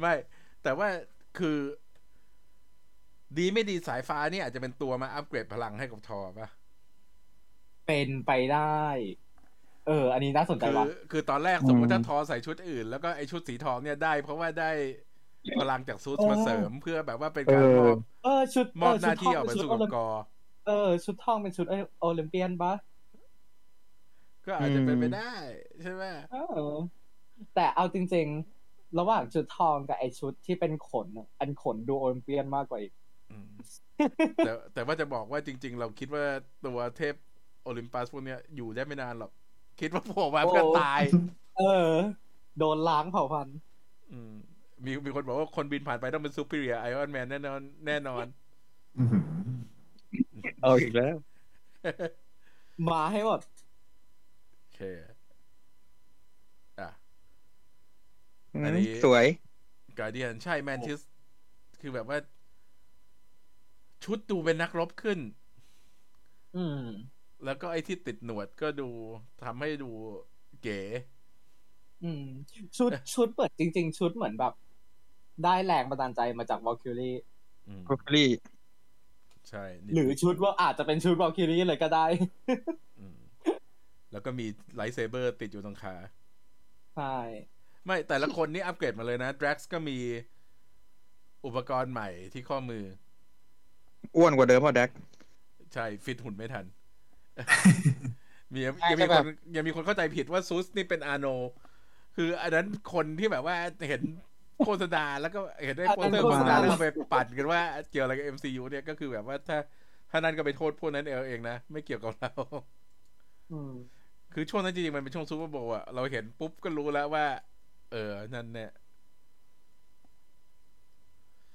ไม่ แต่ว่าคือ ดีไม่ดีสายฟ้านี่อาจจะเป็นตัวมาอัปเกรดพลังให้กับทอป่ะ เป็นไปได้ เออ อันนี้น่าสนใจคือว่ะคือตอนแรกสมมติถ้าทอใส่ชุดอื่น แล้วก็ไอชุดสีทองเนี่ยได้ เพราะว่าได้พลังจากซูสมาเสริมเพื่อแบบว่าเป็นการมอบเออชุดมอบเหน้าที่ชุดเอาไปทงสู้ป็นกับชุดกอ เออ ชุดทองเป็นชุดโอลิมเปียนปะก็อาจจะเป็นไปได้ ใช่ไหมเออแต่เอาจริง ๆ ระหว่างชุดทองกับไอชุดที่เป็นขนอะอันขนดูโอลิมเปียนมากกว่าอีกอืมแต่แต่ว่าจะบอกว่าจริง ๆ เราคิดว่าตัวเทพโอลิมปัสพวกเนี้ยอยู่ได้ไม่นานหรอก คิดว่าโผล่มาเพื่อตาย เออ โดนล้างเผ่าพันธุ์อืมมีมีคนบอกว่าคนบินผ่านไปต้องเป็น Superior Iron Man แน่นอน แน่นอนๆอื้อหือ เอาอีกแล้ว มาให้หมดโอเคอะอันนี้สวย Guardian ใช่ Mantis คือแบบว่า ชุดดูเป็นนักรบขึ้น อืม แล้วก็ไอ้ที่ติดหนวดก็ดูทำให้ดูเก๋อืม ชุดชุดเปิดจริง ๆ ชุดเหมือนแบบ ได้แรงบันดาลใจมาจากวอลคิรีอืมวอลคิรี ใช่นี่หรือชุดว่าอาจจะเป็นชุดวอลคิรีเลยก็ได้มแล้วก็มี lightsaber ติดอยู่ตรงขา ใช่ ไม่แต่ละคนนี่อัปเกรดมาเลยนะ Drax ก็มีอุปกรณ์ใหม่ที่ข้อมือ อ้วนกว่าเดิมพ่อแดกใช่ ฟิตหุ่นไม่ทัน มีอาจยังจะมีแบคบนยังมีคนเข้าใจผิดว่าซูสนี่เป็นอาโน คืออันนั้นคนที่แบบว่าเห็น โฆษณาแล้วก็เห็นได้โปสเตอร์โฆษณาแล้วก็ไปปั่นกันว่าเกี่ยวอะไรกับ MCU เนี่ยก็คือแบบว่าถ้าถ้านั้นก็ไปโทษพวกนั้นเองเองนะ ไม่เกี่ยวกับเราอืมคือช่วงนั้นจริงๆ มันเป็นช่วงซูเปอร์โบว์อะเราเห็นปุ๊บก็รู้แล้วว่า เออ นั่นเนี่ย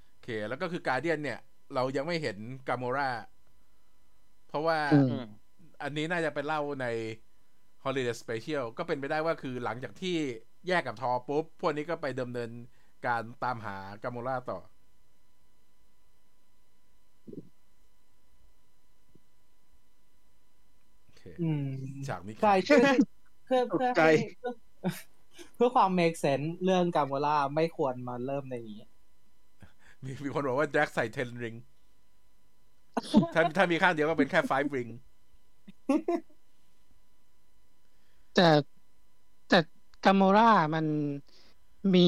โอเค แล้วก็คือการเดียนเนี่ย เรายังไม่เห็นกาโมราเพราะว่าอืมอันนี้น่าจะเป็นเล่าใน Holiday Special ก็เป็นไปได้ว่าคือหลังจากที่แยกกับทอปุ๊บ พวกนี้ก็ไปดำเนิน การตามหากาโมราต่อโอเคอืมฉากนี้ใช่เพื่อเพื่อเพื่อตกใจให้เพื่อเพื่อความ make sense เรื่องกาโมล่าไม่ควรมาเริ่มในนี้ มีมีคนบอกว่าแจ็คใส่เทนริงถ้าถ้ามีข้างเดียวก็เป็นแค่ไฟริงแต่แต่กาโมรามัน มี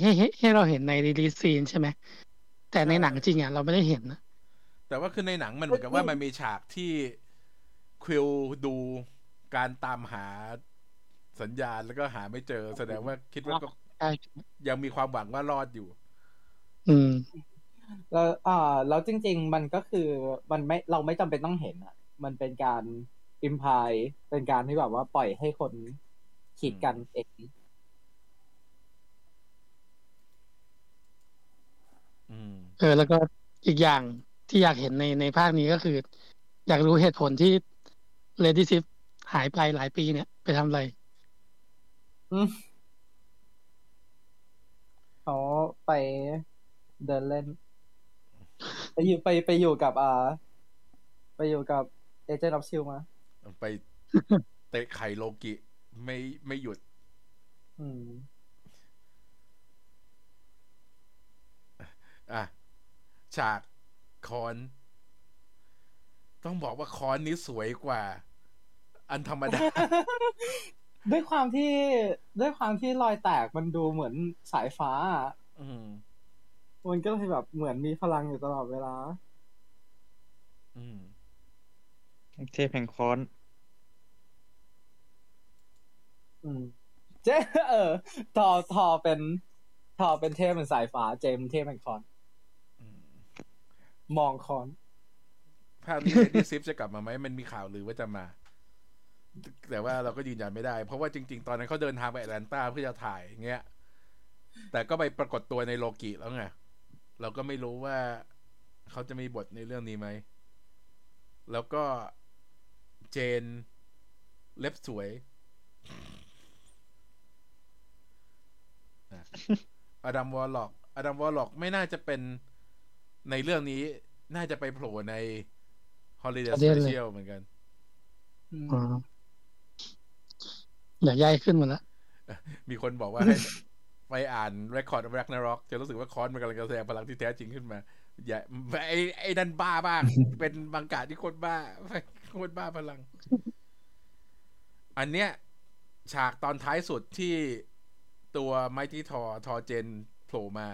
ให้ให้ให้เราเห็นในรีลีซีนใช่ไหมแต่ในหนังจริงอะเราไม่ได้เห็นนะแต่ว่าคือในหนังมันเหมือนกับว่ามันมีฉากที่ควิลดูการตามหาสัญญาณแล้วก็หาไม่เจอ แสดงว่าคิดว่าก็ใช่ยังมีความหวังว่ารอดอยู่ อืม แล้วอ่าแล้วจริง ๆ มันก็คือมันไม่เราไม่จำเป็นต้องเห็นอะ มันเป็นการอิมพายเป็นการที่แบบว่าปล่อยให้คนคิดกันเอง อืม เออ แล้วก็อีกอย่างที่อยากเห็นในในภาคนี้ก็คือ อยากรู้เหตุผลที่เลดี้ซิฟหายไปหลายปีเนี่ย ไปทำอะไรอืมเขาไปเดินเล่น ไปอยู่ไปไปอยู่กับอ่า ไปอยู่กับ Agents of S.H.I.E.L.D. มา ไปเตะไข่โลกิ ไม่ไม่หยุด อืม อะฉากคอน ต้องบอกว่าคอนนี้สวยกว่า อันธรรมดา ด้วยความที่ด้วยความที่รอยแตกมันดูเหมือนสายฟ้าอะอืมมันก็เลยแบบเหมือนมีพลังอยู่ตลอดเวลา อืมเทพแห่งค้อน อืม เจ๊เออทอทอเป็นทอเป็นเทพเป็นสายฟ้าเจนเทพแห่งค้อนอืม มองคอนภาคนี้เลดี้ซิฟจะกลับมาไหมมันมีข่าวหรือว่าจะมา แต่ว่าเราก็ยืนยันไม่ได้ เพราะว่าจริง ๆ ตอนนั้นเขาเดินทางไปแอตแลนตาเพื่อจะถ่ายเงี้ย แต่ก็ไปปรากฏตัวในโลกิแล้วไง เราก็ไม่รู้ว่าเขาจะมีบทในเรื่องนี้ไหม แล้วก็เจนเล็บสวยอดัมวอร์ล็อกอดัมวอร์ล็อกไม่น่าจะเป็น ในเรื่องนี้น่าจะไปโผล่ใน Holiday Holiday เลย Special เหมือนกันอืมอ๋อเดี๋ยวย้ายขึ้นหมดแล้ว มีคนบอกว่าให้ไปอ่าน Record of Ragnarok จะรู้สึกว่าค้อนมันกำลังจะแสดงพลังที่แท้จริงขึ้นมา อย่าไอ้ไอ้นั่นบ้าบ้างเป็นบังกาที่โคนบ้าโคนบ้าพลัง อันเนี้ย ฉากตอนท้ายสุดที่ตัวไมตี้ทอทอเจนโผล่มา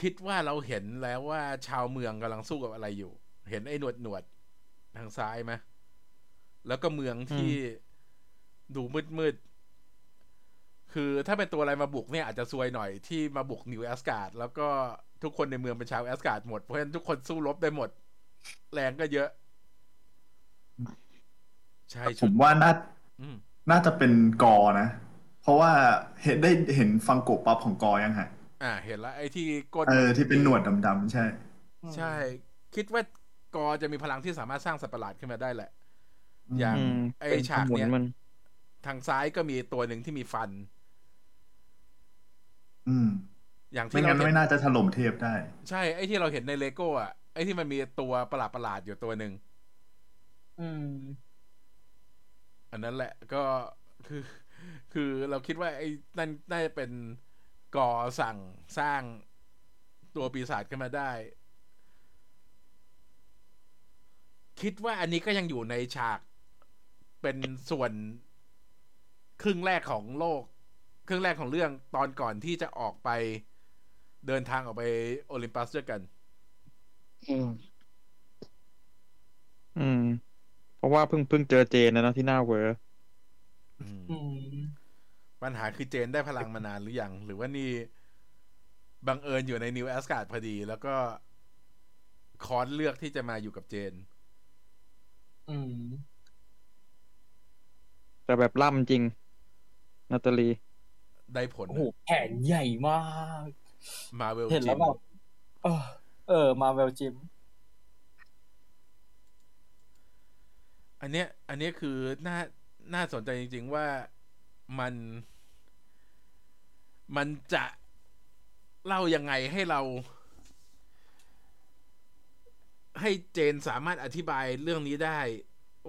คิดว่าเราเห็นแล้วว่าชาวเมืองกำลังสู้กับอะไรอยู่ เห็นไอ้หนวดหนวดๆทางซ้ายไหมแล้วก็เมืองที่ดูมืดมืดๆคือถ้าเป็นตัวอะไรมาบุกเนี่ยอาจจะซวยหน่อยที่มาบุกนิวแอสการ์ดแล้วก็ทุกคนในเมืองเป็นชาวแอสการ์ดหมด เพราะฉะนั้นทุกคนสู้รบได้หมด แรงก็เยอะ ใช่ผชุดมว่าน่าอืมน่าจะเป็นกอนะ เพราะว่าเห็นได้เห็นฟังโกะป๊อปของกอยังฮะ อ่า เห็นแล้วไอ้ที่ก้นเออที่เป็นหนวดดำๆใช่ ใช่ คิดว่ากอจะมีพลังที่สามารถสร้างสัตว์ประหลาดขึ้นมาได้แหละ อย่างอืมไอ้เป็นฉากหมุนเนี้ยมันทางซ้ายก็มีตัวหนึ่งที่มีฟัน อืม อย่างไม่ที่งั้เรานเห็ไม่นน่าจะถล่มเทพได้ ใช่ ไอ้ที่เราเห็นในเลโก้อะไอ้ที่มันมีตัวประหลาดประหลาดๆอยู่ตัวหนึ่งอืม อันนั้นแหละก็คือ คือเราคิดว่า ไอ้นั่นน่าจะเป็น กอสั่งสร้างตัวปีศาจขึ้นมาได้ คิดว่าอันนี้ก็ยังอยู่ในฉากเป็นส่วนครึ่งแรกของโลก ครึ่งแรกของเรื่องตอนก่อนที่จะออกไปเดินทางออกไปโอลิมปัสด้วยกัน อืม อืม เพราะว่าเพิ่งเพิ่งเจอเจนนะเนอะที่หน้าเวอร์อืมอืม ปัญหาคือเจนได้พลังมานานหรือยัง หรือว่านี่บังเอิญอยู่ในนิวแอสการ์ดพอดี แล้วก็ค้อนเลือกที่จะมาอยู่กับเจน อืม แต่แบบล่ำจริง นาตาลี ได้ผลโอ้โหแขนใหญ่มาก มาเวลเห็นจิแล้วมแบบเออ เออ มาเวลจิม อันเนี้ย อันเนี้ยคือน่าน่าสนใจจริง ๆ ว่ามัน มันจะเล่ายังไงให้เรา ให้เจนสามารถอธิบายเรื่องนี้ได้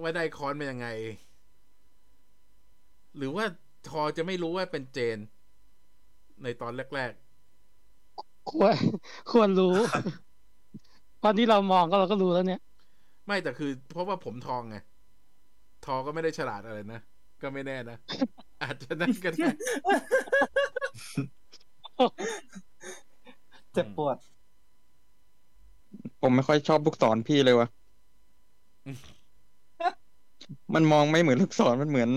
ว่าได้คอนเป็นยังไง หรือว่าทอจะไม่รู้ว่าเป็นเจน ในตอนแรกควรควรรู้ ตอนที่เรามองก็เราก็รู้แล้วเนี่ยๆไม่แต่คือ เพราะว่าผมทองไงทอก็ไม่ได้ฉลาดอะไรนะ ก็ไม่แน่นะ อาจจะนั่นก็ได้ เจ็บปวด ผมไม่ค่อยชอบลูกศรพี่เลยวะมันมองไม่เหมือนลูกศรมันเหมือน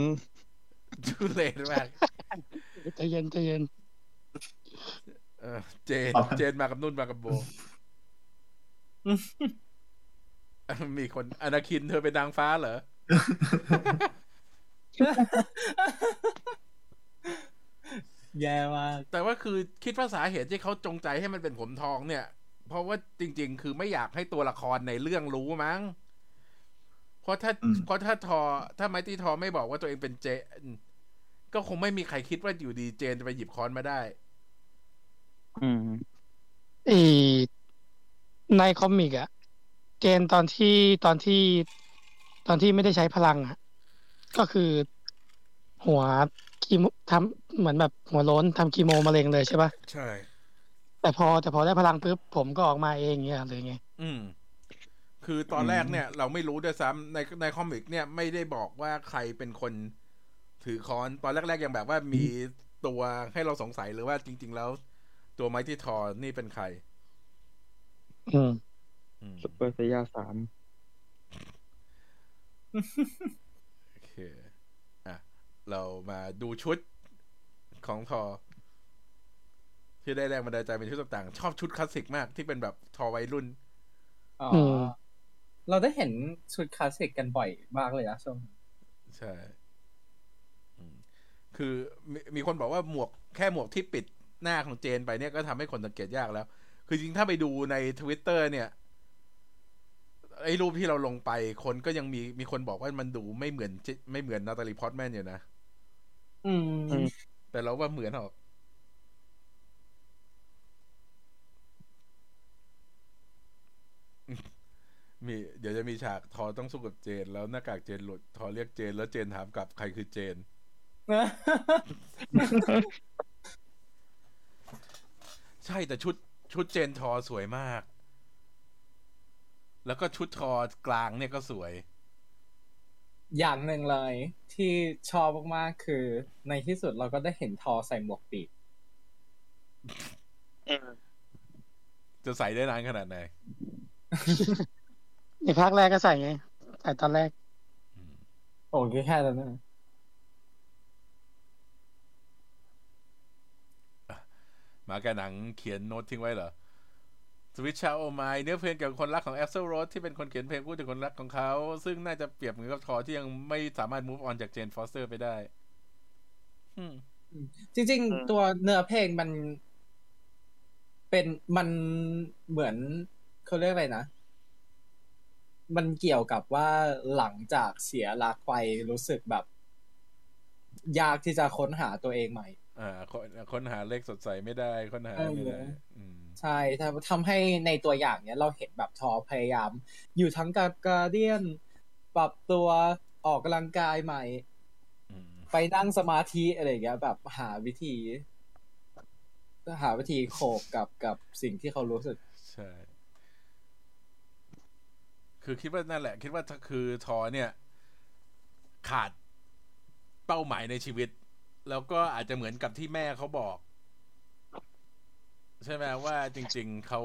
ทุเรศมากใจเย็นใจเย็นเออเจน เจนมากับนุ่นมากับโบ มีคนอนาคินเธอเป็นนางฟ้าเหรอ แย่มากแต่ว่าคือคิดว่าสาเหตุที่เขาจงใจให้มันเป็นผมทองเนี่ย เพราะว่าจริง ๆ คือไม่อยากให้ตัวละครในเรื่องรู้มั้งเพราะถ้าอืมเพราะถ้าทอ ถ้าไมตี้ทอไม่บอกว่าตัวเองเป็นเจน ก็คงไม่มีใครคิดว่าอยู่ดีเจนจะไปหยิบค้อนมาได้ อืมอีในคอมิกอะเจนตอนที่ตอนที่ ตอนที่ไม่ได้ใช้พลังอะก็คือหัว คีโมทำเหมือนแบบหัวโล้นทำคีโมมะเร็งเลยใช่ปะใช่ แต่พอแต่พอได้พลังปุ๊บผมก็ออกมาเองเงี้ยเลยไง อืม คือตอนแรกเนี่ย เราไม่รู้ด้วยซ้ำในใน comic เนี่ยไม่ได้บอกว่าใครเป็นคนถือค้อนตอนแรกๆยังแบบว่ามีตัวให้เราสงสัยหรือว่าจริง ๆ แล้ว ตัวไมตี้ทอนี่เป็นใคร อืมอืมซุปเปอร์ไซย่าสามโอเคอะ เรามาดูชุดของทอ ที่ได้แรงบันดาลใจเป็นชุดต่างๆ ชอบชุดคลาสสิกมากที่เป็นแบบทอวัยรุ่นอ๋ออืมเราได้เห็นชุดคลาสสิกกันบ่อยมากเลยนะช่วงนี้ใช่อืมคือมีมีคนบอกว่าหมวกแค่หมวกที่ปิดหน้าของเจนไปเนี่ยก็ทำให้คนสังเกตยากแล้ว คือจริงๆถ้าไปดูในทวิตเตอร์เนี่ย ไอ้รูปที่เราลงไปคนก็ยังมีมีคนบอกว่ามันดูไม่เหมือนเจไม่เหมือนนาตาลีพอตแมนอยู่นะ อืม แต่เราว่าเหมือนออก มี เดี๋ยวจะมีฉากทอต้องสู้กับเจน แล้วหน้ากากเจนหลุดทอเรียกเจน แล้วเจนถามกลับใครคือเจน ใช่แต่ชุดชุดเจนทอสวยมาก แล้วก็ชุดทอกลางเนี่ยก็สวย อย่างหนึ่งเลยที่ชอบมากๆคือในที่สุดเราก็ได้เห็นทอใส่หมวกปีกจะใส่ได้นานขนาดไหนในภาคแรกก็ใส่ไงใส่ตอนแรก โอ้ยแค่นั้นนะมาแกหนังเขียนโน้ตทิ้งไว้เหรอ Sweet Child O' Mine เนื้อเพลงเกี่ยวกับคนรักของแอ s เซ r โรสที่เป็นคนเขียนเพลงพูดถึงคนรักของเขา ซึ่งน่าจะเปรียบเหมือนกับทอที่ยังไม่สามารถ move on จากเจนฟอสเตอร์ไปได้อืมจริง ๆ ตัวเนื้อเพลงมัน เป็นมันเหมือนเขาเรียกอะไรนะ มันเกี่ยวกับว่าหลังจากเสียรักไปรู้สึกแบบ ยากที่จะค้นหาตัวเองใหม่ อ่าค้นค้นหาเลขสดใสไม่ได้ ค้นหาไม่ได้ อืม ใช่ทำทำให้ในตัวอย่างเนี้ยเราเห็นแบบทอพยายาม อยู่ทั้งกับการเดียน ปรับตัวออกกำลังกายใหม่อืมไปนั่งสมาธิอะไรอย่างเงี้ย แบบหาวิธี หาวิธีโขบกับกับสิ่งที่เขารู้สึก ใช่ คือคิดว่านั่นแหละ คิดว่าถ้าคือทอเนี่ย ขาดเป้าหมายในชีวิต แล้วก็อาจจะเหมือนกับที่แม่เขาบอก ใช่ไหมว่าจริง ๆเขา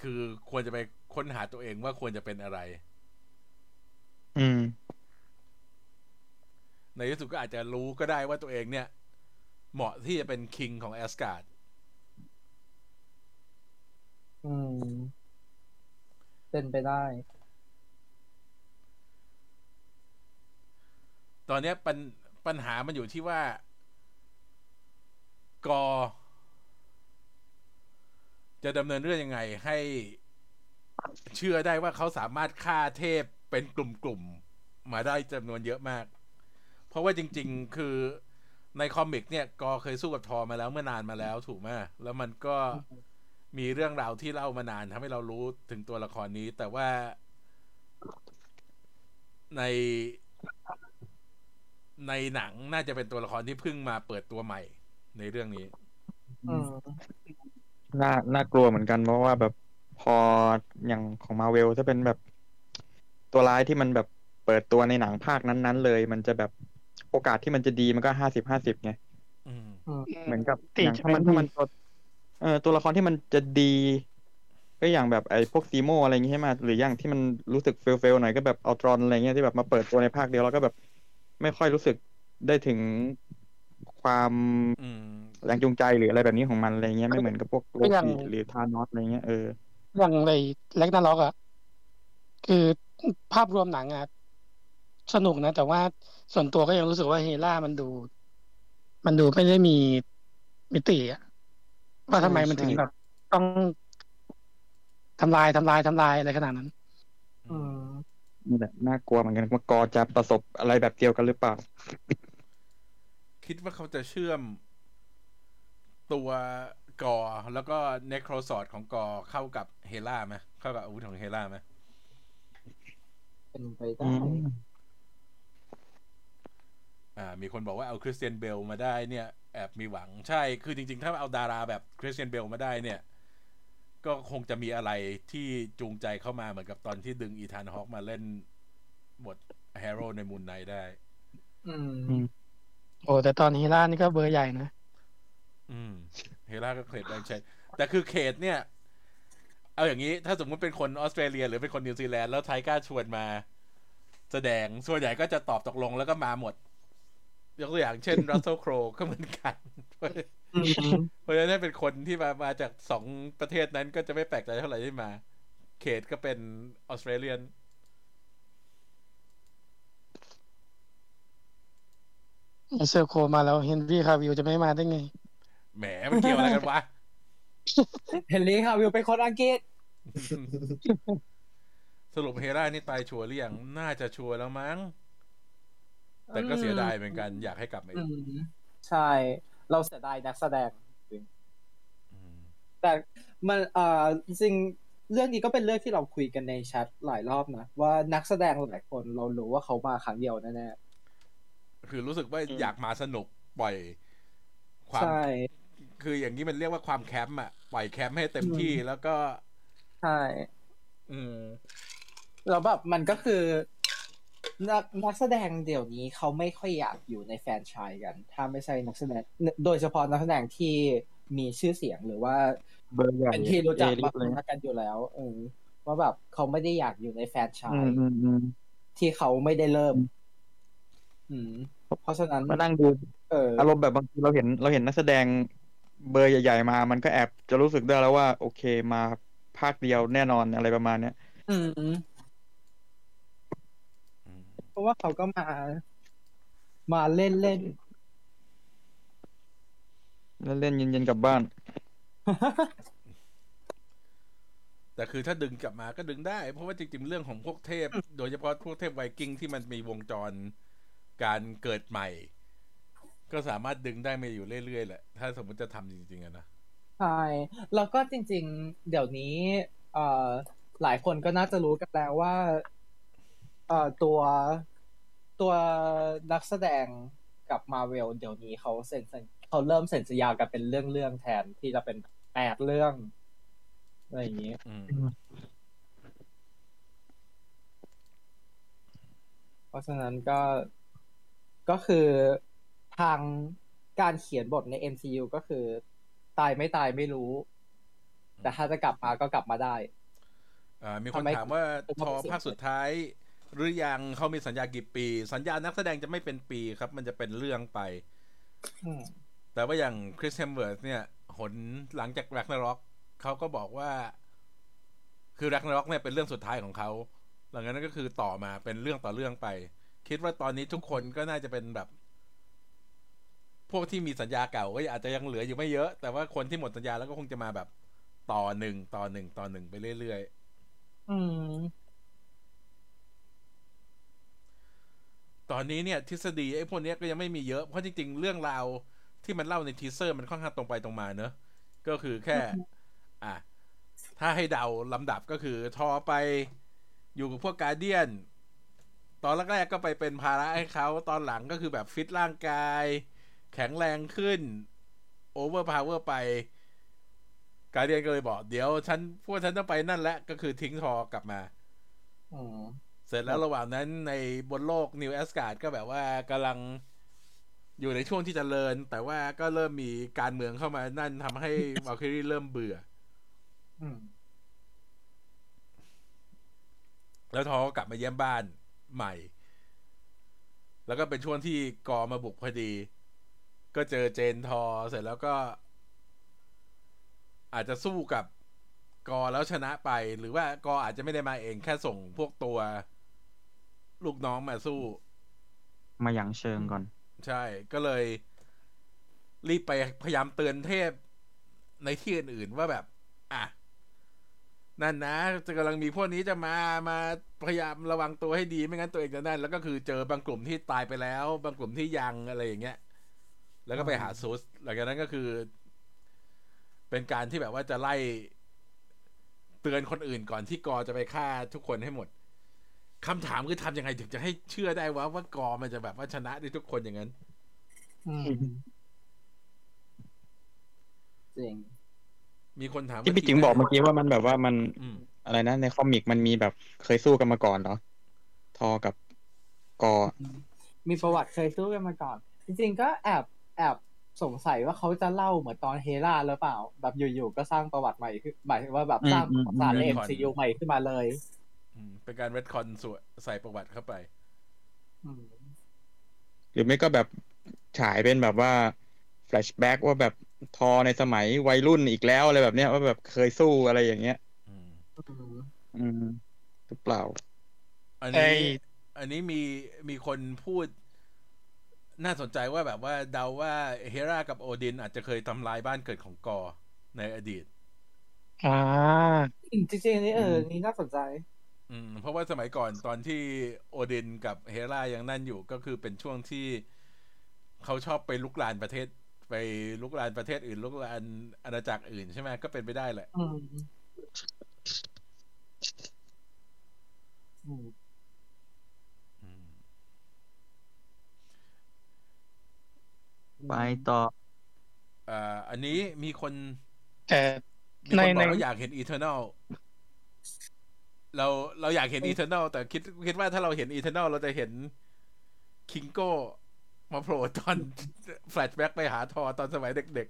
คือควรจะไปค้นหาตัวเองว่าควรจะเป็นอะไร อืม ในที่สุดก็อาจจะรู้ก็ได้ว่าตัวเองเนี่ย เหมาะที่จะเป็นคิงของแอสการ์ดอืม เป็นไปได้ ตอนเนี้ยปัญปัญหามันอยู่ที่ว่า กอจะดำเนินเรื่องยังไง ให้เชื่อได้ว่าเขาสามารถฆ่าเทพเป็นกลุ่มๆมาได้จำนวนเยอะมาก เพราะว่าจริง ๆ คือในคอมิกเนี่ยกอเคยสู้กับทอมาแล้วเมื่อนานมาแล้วถูกไหมแล้วมันก็มีเรื่องราวที่เล่ามานานทำให้เรารู้ถึงตัวละครนี้ แต่ว่าในในหนังน่าจะเป็นตัวละครที่เพิ่งมาเปิดตัวใหม่ ในเรื่องนี้อืมน่าน่ากลัวเหมือนกันเพราะว่าแบบพออย่างของมาเวลถ้าเป็นแบบตัวร้ายที่มันแบบเปิดตัวในหนังภาคนั้นๆเลย มันจะแบบโอกาสที่มันจะดีมันก็ห้าสิบห้าสิบไงอืมเหมือนกับตีอย่างจะถ้ามันเป็นถ้ามันตัวเออตัวละครที่มันจะดี ก็อย่างแบบไอ้พวกซีโมอะไรอย่างงี้ใช่ไหมหรืออย่างที่มันรู้สึกเฟลเฟลหน่อยก็แบบอัลตรอนอะไรเงี้ยที่แบบมาเปิดตัวในภาคเดียวแล้วก็แบบ ไม่ค่อยรู้สึกได้ถึง ความอืมแรงจูงใจหรืออะไรแบบนี้ของมันอะไรเงี้ยไม่เหมือนกับพวกโลกิหรือทานอสอะไรเงี้ยเอออย่างในเล็กนาล็อกอะคือภาพรวมหนังอะสนุกนะ แต่ว่าส่วนตัวก็ยังรู้สึกว่าเฮล่ามันดู มันดูไม่ได้มีมิติอะว่าทำไมมันถึงใช่แบบต้องทำลายทำลายทำลายอะไรขนาดนั้นอืมนี่แหละน่ากลัวเหมือนกันว่ากอจะประสบอะไรแบบเดียวกันหรือเปล่า คิดว่าเขาจะเชื่อมตัวกอแล้วก็เนโครซอร์ดของกอร์เข้ากับเฮล่าไหมเข้ากับอาวุธของเฮล่าไหมเป็นไปได้อ่า มีคนบอกว่าเอาคริสเตียนเบลมาได้เนี่ย แอบมีหวังใช่ คือจริง ๆ ถ้าเอาดาราแบบคริสเตียนเบลมาได้เนี่ย ก็คงจะมีอะไรที่จูงใจเข้ามาเหมือนกับตอนที่ดึงอีธานฮอกมาเล่นบทแฮร์โรว์ในมูนไนได้ อืม โอ้แต่ตอนเฮล่านี่ก็เบอร์ใหญ่นะ อืมเฮล่าก็เคตแรงใช่แต่คือเคตเนี่ย เอาอย่างนี้ถ้าสมมติเป็นคนออสเตรเลีย หรือเป็นคนนิวซีแลนด์แล้วไทก้าชวนมา แสดงส่วนใหญ่ก็จะตอบตกลงแล้วก็มาหมด ยกตัวอย่างเช่นรัสเซลโครว์ก็เหมือนกันอืมเพราะฉะนั้นเป็นคนที่มามาจากสองประเทศนั้นก็จะไม่แปลกใจเท่าไหร่ที่มา เคตก็เป็นออสเตรเลียน เซลโครว์มาแล้วเฮนรี่คาวิลจะไม่มาได้ไง แหมมันเกี่ยวอะไรกันวะ เฮนรี่คาวิลเป็นคนอังกฤษ สรุปเฮล่านี่ตายชัวร์หรือยัง น่าจะชัวร์แล้วมั้ง แต่ก็เสียดายเหมือนกัน อยากให้กลับมาอีก อืมใช่ เราเสียดายนักแสดงอืมแต่มันเอ่อจริงๆเรื่องนี้ก็เป็นเรื่องที่เราคุยกันในแชทหลายรอบนะ ว่านักแสดงหลายคนเรารู้ว่าเขามาครั้งเดียวแน่ คือรู้สึกว่าอืมอยากมาสนุกปล่อยๆความใช่คืออย่างนี้มันเรียกว่าความแคมป์อะปล่อยแคมป์ให้เต็มอืมที่แล้วก็ใช่อืมแล้วแบบมันก็คือนักนักแสดงเดี๋ยวนี้เขาไม่ค่อยอยากอยู่ในแฟรนไชายกัน ถ้าไม่ใช่นักแสดง โดยเฉพาะนักแสดงที่มีชื่อเสียงหรือว่าเบอร์ใหญ่เป็นที่รู้จักเอลิมาสเลยกกันอยู่แล้วเออว่าแบบเขาไม่ได้อยากอยู่ในแฟรนไชาอืยมอืมอืมที่เขาไม่ได้เริ่มอืม เพราะฉะนั้นมานั่งดูเอออารมณ์แบบบางทีเราเห็นเราเห็นนักแสดงเบอร์ใหญ่ ๆ มา มันก็แอบจะรู้สึกได้แล้วว่า โอเคมาภาคเดียวแน่นอนอะไรประมาณเนี้ยอืมอืมเพราะว่าเขาก็มา มาเล่นเล่นแล้วเล่นเย็นๆกลับบ้าน แต่คือถ้าดึงกลับมาก็ดึงได้ เพราะว่าจริงๆ เรื่องของพวกเทพ โดยเฉพาะพวกเทพไวกิ้งที่มันมีวงจร การเกิดใหม่ ก็สามารถดึงได้มาอยู่เรื่อยๆแหละ ถ้าสมมติจะทำจริงๆอะนะ ใช่ แล้วก็จริง ๆ เดี๋ยวนี้เอ่อหลายคนก็น่าจะรู้กันแล้วว่าเอ่อตัวตัวนักแสดงกับมาเวลเดี๋ยวนี้เขาเซ็นสัญเขาเริ่มเซ็นสัญญากันเป็นเรื่องๆแทนที่จะเป็นแปดเรื่องอะไรอย่างนี้อืมเพราะฉะนั้นก็ ก็คือทางการเขียนบทใน MCU ก็คือ ตายไม่ตายไม่รู้ แต่ถ้าจะกลับมาก็กลับมาได้อ่ามีคนทำไมถามว่าถึงทอไม่เสียภาคสุดท้าย หรือยังเขามีสัญญากี่ปี สัญญานักแสดงจะไม่เป็นปีครับ มันจะเป็นเรื่องไปอืมแต่ว่าอย่างคริสเฮมเวิร์ธเนี่ยหนหลังจากแร็กนาร็อกเขาก็บอกว่า คือแร็กนาร็อกเนี่ยเป็นเรื่องสุดท้ายของเขาหลังจากนั้นก็คือต่อมาเป็นเรื่องต่อเรื่องไป คิดว่าตอนนี้ทุกคนก็น่าจะเป็นแบบ พวกที่มีสัญญาเก่าก็อาจจะยังเหลืออยู่ไม่เยอะ แต่ว่าคนที่หมดสัญญาแล้วก็คงจะมาแบบ ต่อหนึ่งต่อหนึ่งต่อหนึ่งไปเรื่อยอืมๆตอนนี้เนี่ย ทฤษฎีไอ้พวกเนี้ยก็ยังไม่มีเยอะ เพราะจริงๆ เรื่องราวที่มันเล่าใน teaser มันค่อนข้างตรงไปตรงมาเนอะก็คือแค่ อะถ้าให้เดาลำดับก็คือทอไปอยู่กับพวกการ์เดียน ตอนแรกๆก็ไปเป็นภาระให้เขาตอนหลังก็คือแบบฟิตร่างกาย แข็งแรงขึ้น overpower ไปการ์เดียนก็เลยบอกเดี๋ยวฉันพวกฉันต้องไปนั่นแหละก็คือทิ้งทอกลับมาอืมเสร็จแล้วระหว่างนั้นในบนโลกนิวแอสการ์ดก็แบบว่ากำลังอยู่ในช่วงที่จเจริญ แต่ว่าก็เริ่มมีการเมืองเข้ามานั่นทำให้วาลคิรีเริ่มเบื่ออืมแล้วทอก็กลับมาเยี่ยมบ้าน ใหม่ แล้วก็เป็นช่วงที่กอมาบุกพอดี ก็เจอเจนทอเสร็จแล้วก็ อาจจะสู้กับกอแล้วชนะไป หรือว่ากออาจจะไม่ได้มาเองแค่ส่งพวกตัวลูกน้องมาสู้ มาหยังเชิงก่อน ใช่ ก็เลย รีบไปพยายามเตือนเทพในที่อื่นๆว่าแบบ อะ นั่นนะจะกำลังมีพวกนี้จะมามาพยายามระวังตัวให้ดีไม่งั้นตัวเองจะนั่นแล้วก็คือเจอบางกลุ่มที่ตายไปแล้ว บางกลุ่มที่ยังอะไรอย่างเงี้ย แล้วก็ไปหาซูสหลังจากนั้นก็คือ เป็นการที่แบบว่าจะไล่เตือนคนอื่นก่อนที่กอจะไปฆ่าทุกคนให้หมดคำถามคือทำยังไงถึงจะให้เชื่อได้ว่าว่ากอมันจะแบบว่าชนะได้ทุกคนอย่างนั้นอืมจริง มีคนถามที่พี่จิงบอกเมื่อกี้ว่ามันแบบว่ามันอืมอะไรนะในคอมิกมันมีแบบเคยสู้กันมาก่อนเหรอทอกับกอมีประวัติเคยสู้กันมาก่อน จริงๆก็แอบแอบสงสัยว่าเขาจะเล่าเหมือนตอนเฮราหรือเปล่า แบบอยู่ๆก็สร้างประวัติใหม่ขึ้นหมายถึงว่าแบบสร้างประวัติศาสตร์ใน MCU ใหม่ขึ้นมาเลยอืมเป็นการเวทคอนสวยใส่ประวัติเข้าไปอืมหรือไม่ก็แบบฉายเป็นแบบว่าแฟลชแบ็กว่าแบบ ทอในสมัยวัยรุ่นอีกแล้วอะไรแบบเนี้ยว่าแบบเคยสู้อะไรอย่างเงี้ยอืมอืมอืมหรือเปล่า อันไอ้นี้ อันนี้มีมีคนพูด น่าสนใจว่าแบบว่าเดาว่าเฮรากับโอดิน อาจจะเคยทำลายบ้านเกิดของกอในอดีตอ่าจริงๆอันนี่เออนี่น่าสนใจ อืม เพราะว่าสมัยก่อนตอนที่โอดินกับเฮรายังนั่นอยู่ก็คือเป็นช่วงที่เขาชอบไปลุกลานประเทศ ไปลุกลานประเทศอื่น ลุกลานอาณาจักรอื่นใช่ไหมก็เป็นไปได้แหละอืมอืมอืมไปต่ออ่าอันนี้มีคนแต่มีคนในบอกในว่าอยากเห็นอีเทอร์น l เราเราอยากเห็นอีเทอร์น l แต่คิดคิดว่าถ้าเราเห็นอีเทอร์น l เราจะเห็นคิงโก้ มาโผล่ตอน flashback ไปหาทอตอนสมัยเด็ก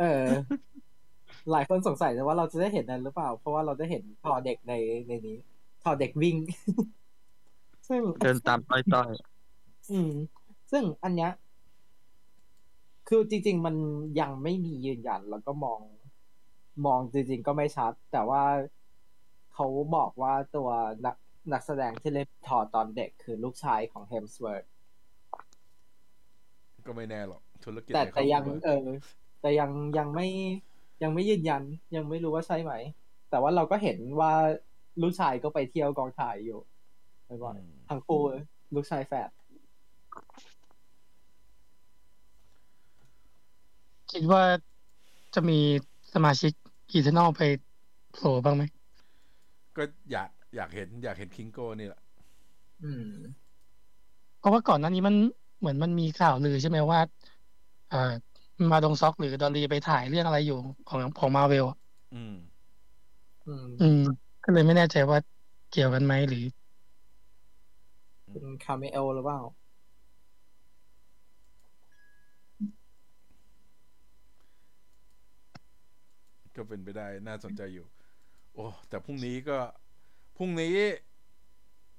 เออ หลายคนสงสัยนะว่าเราจะได้เห็นนั้นหรือเปล่า เพราะว่าเราได้เห็นทอเด็กในในนี้ ทอเด็กวิ่ง ซึ่งเดินตามต้อยต้อยอืม ซึ่งอันเนี้ย คือจริง ๆ มันยังไม่มียืนยัน แล้วก็มอง มองจริง ๆ ก็ไม่ชัด แต่ว่าเขาบอกว่าตัวนักนักแสดงที่เล่นทอตอนเด็กคือลูกชายของเฮมสเวิร์ๆ ก็ไม่แน่หรอกธุรกิจแต่ในครแต่อบครัวยังเออ แต่ยังยังไม่ยังไม่ยืนยัน ยังไม่รู้ว่าใช่ไหม แต่ว่าเราก็เห็นว่าลูกชายก็ไปเที่ยวกองถ่ายอยู่บ่อยอืมๆทั้งคู่ลูกชายแฝดคิดว่าจะมีสมาชิก Eternal ไปโผล่บ้างไหม ก็อยากอยากเห็น อยากเห็น Kingo นี่แหละอืมเพราะว่าก่อนหน้านี้มัน เหมือนมันมีข่าวลือใช่ไหมว่าเอ่อมาดงซอกหรือ Don Lee ไปถ่ายเรื่องอะไรอยู่ของของมาเวลอืม อืมอืมก็เลยไม่แน่ใจว่าเกี่ยวกันไหมหรือ เป็น cameo หรือเปล่า ก็เป็นไปได้น่าสนใจอยู่ โอ้ แต่พรุ่งนี้ก็ พรุ่งนี้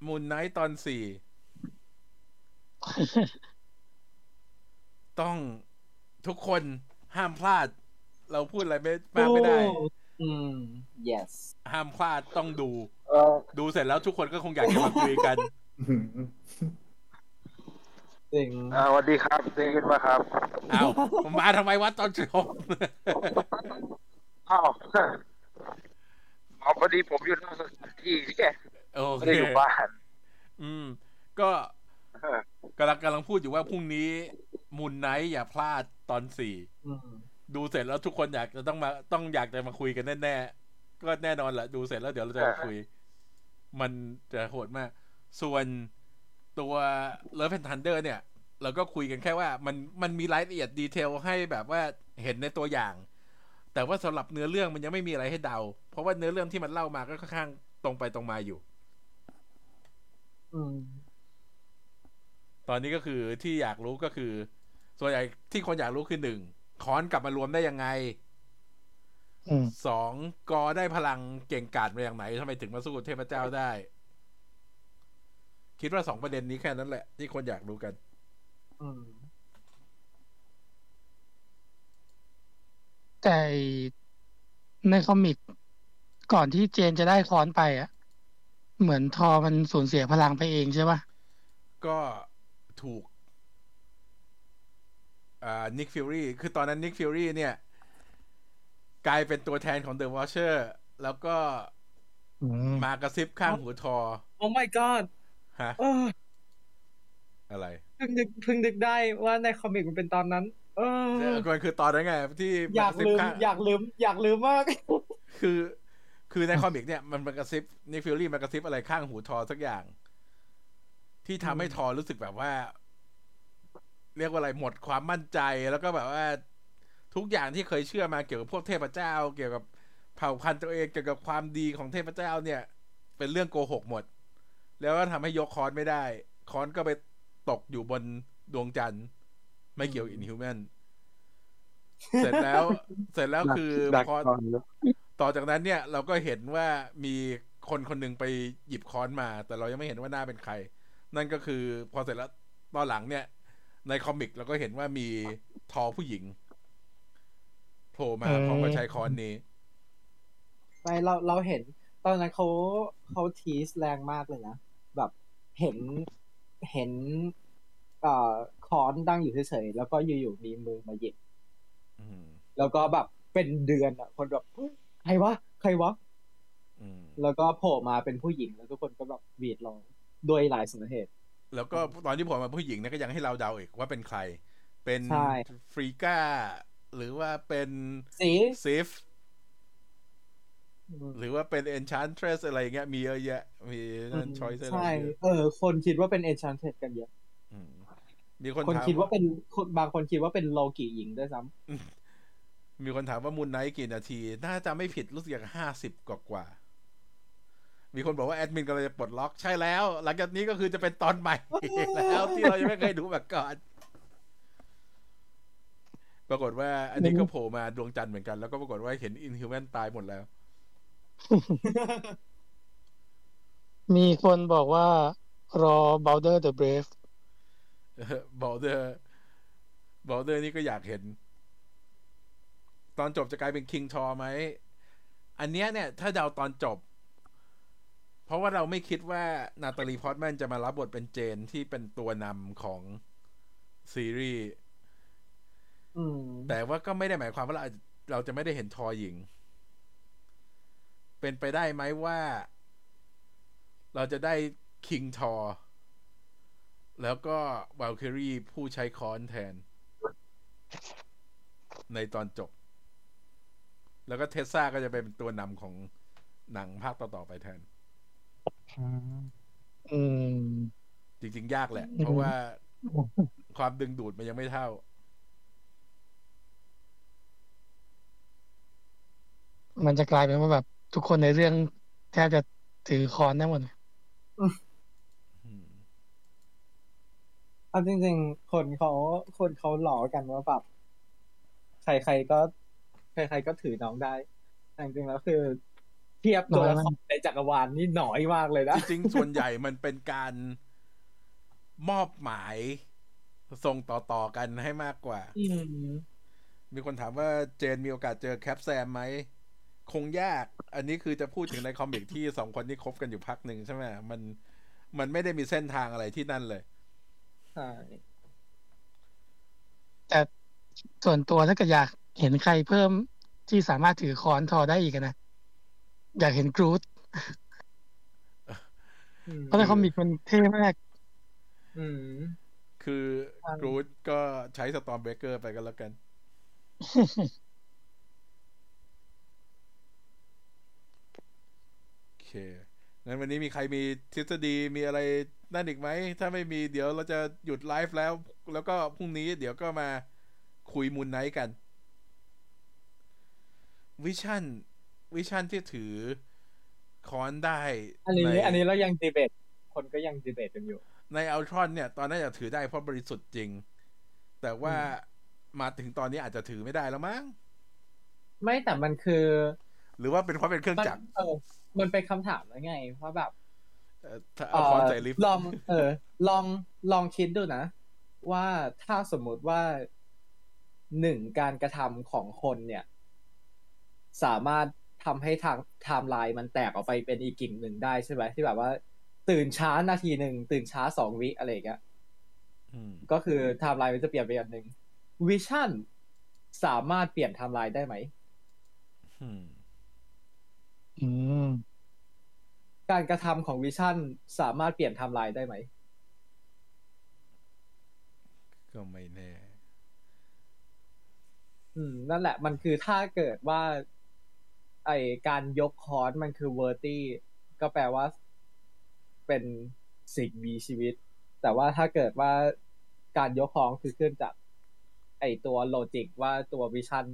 มูนไนท์ตอนสี่ ต้องทุกคนห้ามพลาด เราพูดอะไรไม่มากไม่ได้โอ้อืม yes ห้ามพลาดต้องดูเออดูเสร็จแล้วทุกคนก็คงอยากจะมาคุยกันจริงอ่าสวัสดีครับได้ยินไหมครับอ้าวผมมาทำไมวะตอนจบอ้าวอ๋อพอดีผมอยู่นอกสถานที่เนี่ยโอไม่เคได้อยู่บ้าน อืม ก็เออ กำลังกำลังพูดอยู่ว่าพรุ่งนี้มูนไนท์อย่าพลาดตอนสี่อืมดูเสร็จแล้วทุกคนอยากจะต้องมาต้องอยากจะมาคุยกันแน่ๆก็แน่นอนแหละดูเสร็จแล้วเดี๋ยวเราจะมาคุย มันจะโหดมาก ส่วนตัว Love and Thunder เนี่ย เราก็คุยกันแค่ว่า มันมันมีรายละเอียด detail ให้แบบว่าเห็นในตัวอย่าง แต่ว่าสำหรับเนื้อเรื่องมันยังไม่มีอะไรให้เดา เพราะว่าเนื้อเรื่องที่มันเล่ามาก็ค่อนข้างตรงไปตรงมาอยู่ อืม ตอนนี้ก็คือที่อยากรู้ก็คือ ส่วนใหญ่ที่คนอยากรู้คือหนึ่งค้อนกลับมารวมได้ยังไงอืมสอง Gorr ได้พลังเก่งกาจมาอย่างไหนทำไมถึงมาสู้กับเทพเจ้าได้ คิดว่าสองประเด็นนี้แค่นั้นแหละ ที่คนอยากรู้กันอืมแต่ใน comic ก่อนที่ Jane จะได้ค้อนไปอะเหมือนทอมันสูญเสียพลังไปเองใช่ปะก็ ถูกอ่า Nick Fury คือตอนนั้น Nick Fury เนี่ย กลายเป็นตัวแทนของ the Watcherแล้วก็อืมมากระซิบข้างหูทอ โอ้ my god ฮะเอออะไรเพิ่งนึกเพิ่งนึกได้ว่าใน comic มันเป็นตอนนั้น เออมันคือตอนนั้นไง ที่อยากมระซิบลืมข้งอยากลืม อยากลืมมาก คือ คือใน comic เนี่ยมันมันกระซิบ Nick Fury มันกระซิบอะไรข้างหูทอสักอย่าง ที่ทำให้ทอรู้สึกแบบว่า เรียกว่าอะไรหมดความมั่นใจแล้วก็แบบว่า ทุกอย่างที่เคยเชื่อมาเกี่ยวกับพวกเทพเจ้า เกี่ยวกับเผ่าพันธุ์ตัวเองเกี่ยวกับความดีของเทพเจ้าเนี่ย เป็นเรื่องโกหกหมด แล้วก็ทำให้ยกคอนไม่ได้ คอนก็ไปตกอยู่บนดวงจันทร์ ไม่เกี่ยวอินฮิวแมนเสร็จแล้ว เสร็จแล้วคือพอนต่อจากนั้นเนี่ย เราก็เห็นว่ามีคนคนหนึ่งไปหยิบค้อนมา แต่เรายังไม่เห็นว่าหน้าเป็นใคร นั่นก็คือพอเสร็จแล้วตอนหลังเนี่ย ในคอมิกเราก็เห็นว่ามีทอผู้หญิงโผล่มาพร้อมกับใช้ค้อนนี้ไปเราเราเห็น ตอนนั้นเขาเขาทีสแรงมากเลยนะ แบบเห็นเห็นเอ่อคอนตั้งอยู่เฉยๆแล้วก็อยู่ๆมีมือมาหยิบอืมแล้วก็แบบเป็นเดือนอะ คนแบบใครวะใครวะอืมแล้วก็โผล่มาเป็นผู้หญิงแล้วททุกคนก็แบบหวีดร้อง ด้วยหลายสาเหตุ แล้วก็ตอนที่โผล่มาผู้หญิงเนี่ยก็ยังให้เราเดาอีกว่าเป็นใคร เป็นใช่ Frigga หรือว่าเป็น Sif หรือว่าเป็น Enchantress อะไรอย่างเงี้ยมีเยอะแยะ มีนั่น choice ใช่ เออ คนคิดว่าเป็น Enchantress กันเยอะมีคนคนถามคิดว่าเป็นคนบางคนคิดว่าเป็นโลกิหญิงด้วยซ้ำ มีคนถามว่า Moon Knight กี่นาที น่าจะไม่ผิดรู้สึกอย่างห้าสิบกว่ากว่า มีคนบอกว่าแอดมินกำลังจะปลดล็อกใช่แล้ว หลังจากนี้ก็คือจะเป็นตอนใหม่แล้วที่เรายังไม่เคยดูมาก่อน ปรากฏว่า อันนี้ก็โผล่มาดวงจันทร์เหมือนกัน แล้วก็ปรากฏว่าเห็นอินฮิวแมนตายหมดแล้ว มีคนบอกว่ารอ Balder the Brave บอลเดอร์บอลเดอร์นี่ก็อยากเห็น ตอนจบจะกลายเป็นคิงทอไหม อันเนี้ยเนี่ย ถ้าเดาตอนจบ เพราะว่าเราไม่คิดว่านาตาลีพอตแมนจะมารับบทเป็นเจนที่เป็นตัวนำของซีรีส์ำอืมแต่ว่าก็ไม่ได้หมายความว่าเราเราจะไม่ได้เห็นทอหญิง เป็นไปได้ไหมว่า เราจะได้คิงทอ แล้วก็ว a ล k ค r รีผู้ใช้ค้อนแทน ในตอนจบ แล้วก็เทสซาก็จะเป็นตัวนำของหนังภาคต่อ ๆ ไปแทน อืมจริง ๆ ยากแหละ เพราะว่าความดึงดูดมันยังไม่เท่า มันจะกลายเป็นว่าแบบ ทุกคนในเรื่องแทบจะถือค้อนได้หมดเลยอืมเอาจริง ๆ คนเขาคนเขาหลอกันว่าแบบใครๆก็ ใครๆก็ถือน้องได้แต่จริงๆแล้วคือ เทียบตัวละครในจักรวาลนี่หน่อยมากเลยนะ จริงๆส่วนใหญ่มันเป็นการมอบหมายส่งต่อๆกันให้มากกว่าอืมมีคนถามว่าJane มีโอกาสเจอ Cap Sam ไหม คงยาก อันนี้คือจะพูดถึงใน comic ที่สองคนนี้คบกันอยู่พักหนึ่งใช่ไหมมันมันไม่ได้มีเส้นทางอะไรที่นั่นเลยใช่แต่ส่วนตัวถ้าเกิดอยากเห็นใครเพิ่มที่สามารถถือค้อนทอได้อีกอะนะ อยากเห็น Groot อืมเพราะใน comic มันเท่มากอืมคือใช่ Groot ก็ใช้ Stormbreaker ไปกันแล้วกัน โอเค งั้นวันนี้มีใครมีทฤษฎีมีอะไรนั่นอีกไหม ถ้าไม่มีเดี๋ยวเราจะหยุดไลฟ์แล้ว แล้วก็พรุ่งนี้เดี๋ยวก็มาคุย Moon Knight กัน Vision Vision ที่ถือค้อนได้ อันนี้ในอันนี้เรายังดีเบต คนก็ยังดีเบตกันอยู่ ในอัลทรอนเนี่ย ตอนนั้นอยากถือได้เพราะบริสุทธิ์จริง แต่ว่ามาถึงตอนนี้อาจจะถือไม่ได้แล้วมั้ง ไม่แต่มันคือ หรือว่าเป็นเพราะเป็นเครื่องมันจักรเออมันเป็นคำถามแล้วไง เพราะแบบเอ่อถ้าเอาคอนใส่ลิฟต์ลอง เออ ลอง ลองคิดดูนะ ว่าถ้าสมมุติว่าหนึ่งการกระทำของคนเนี่ย สามารถ ทำให้ทางไทม์ไลน์มันแตกออกไปเป็นอีกกิ่งหนึ่งได้ใช่ไหมที่แบบว่า ตื่นช้านาทีหนึ่งตื่นช้าสองวิอะไรอย่างเงี้ยอืมก็คือไทม์ไลน์มันจะเปลี่ยนไปอย่างหนึ่ง Vision สามารถเปลี่ยนไทม์ไลน์ได้ไหมอืมอืมการกระทำของ Vision สามารถเปลี่ยนไทม์ไลน์ได้ไหม ก็ไม่แน่ อืม นั่นแหละ มันคือถ้าเกิดว่า ไอการยกค้อนมันคือ worthy ก็แปลว่าเป็นสิ่งมีชีวิต แต่ว่าถ้าเกิดว่าการยกค้อนคือเครื่องจักร ไอตัว logic ว่าตัว Vision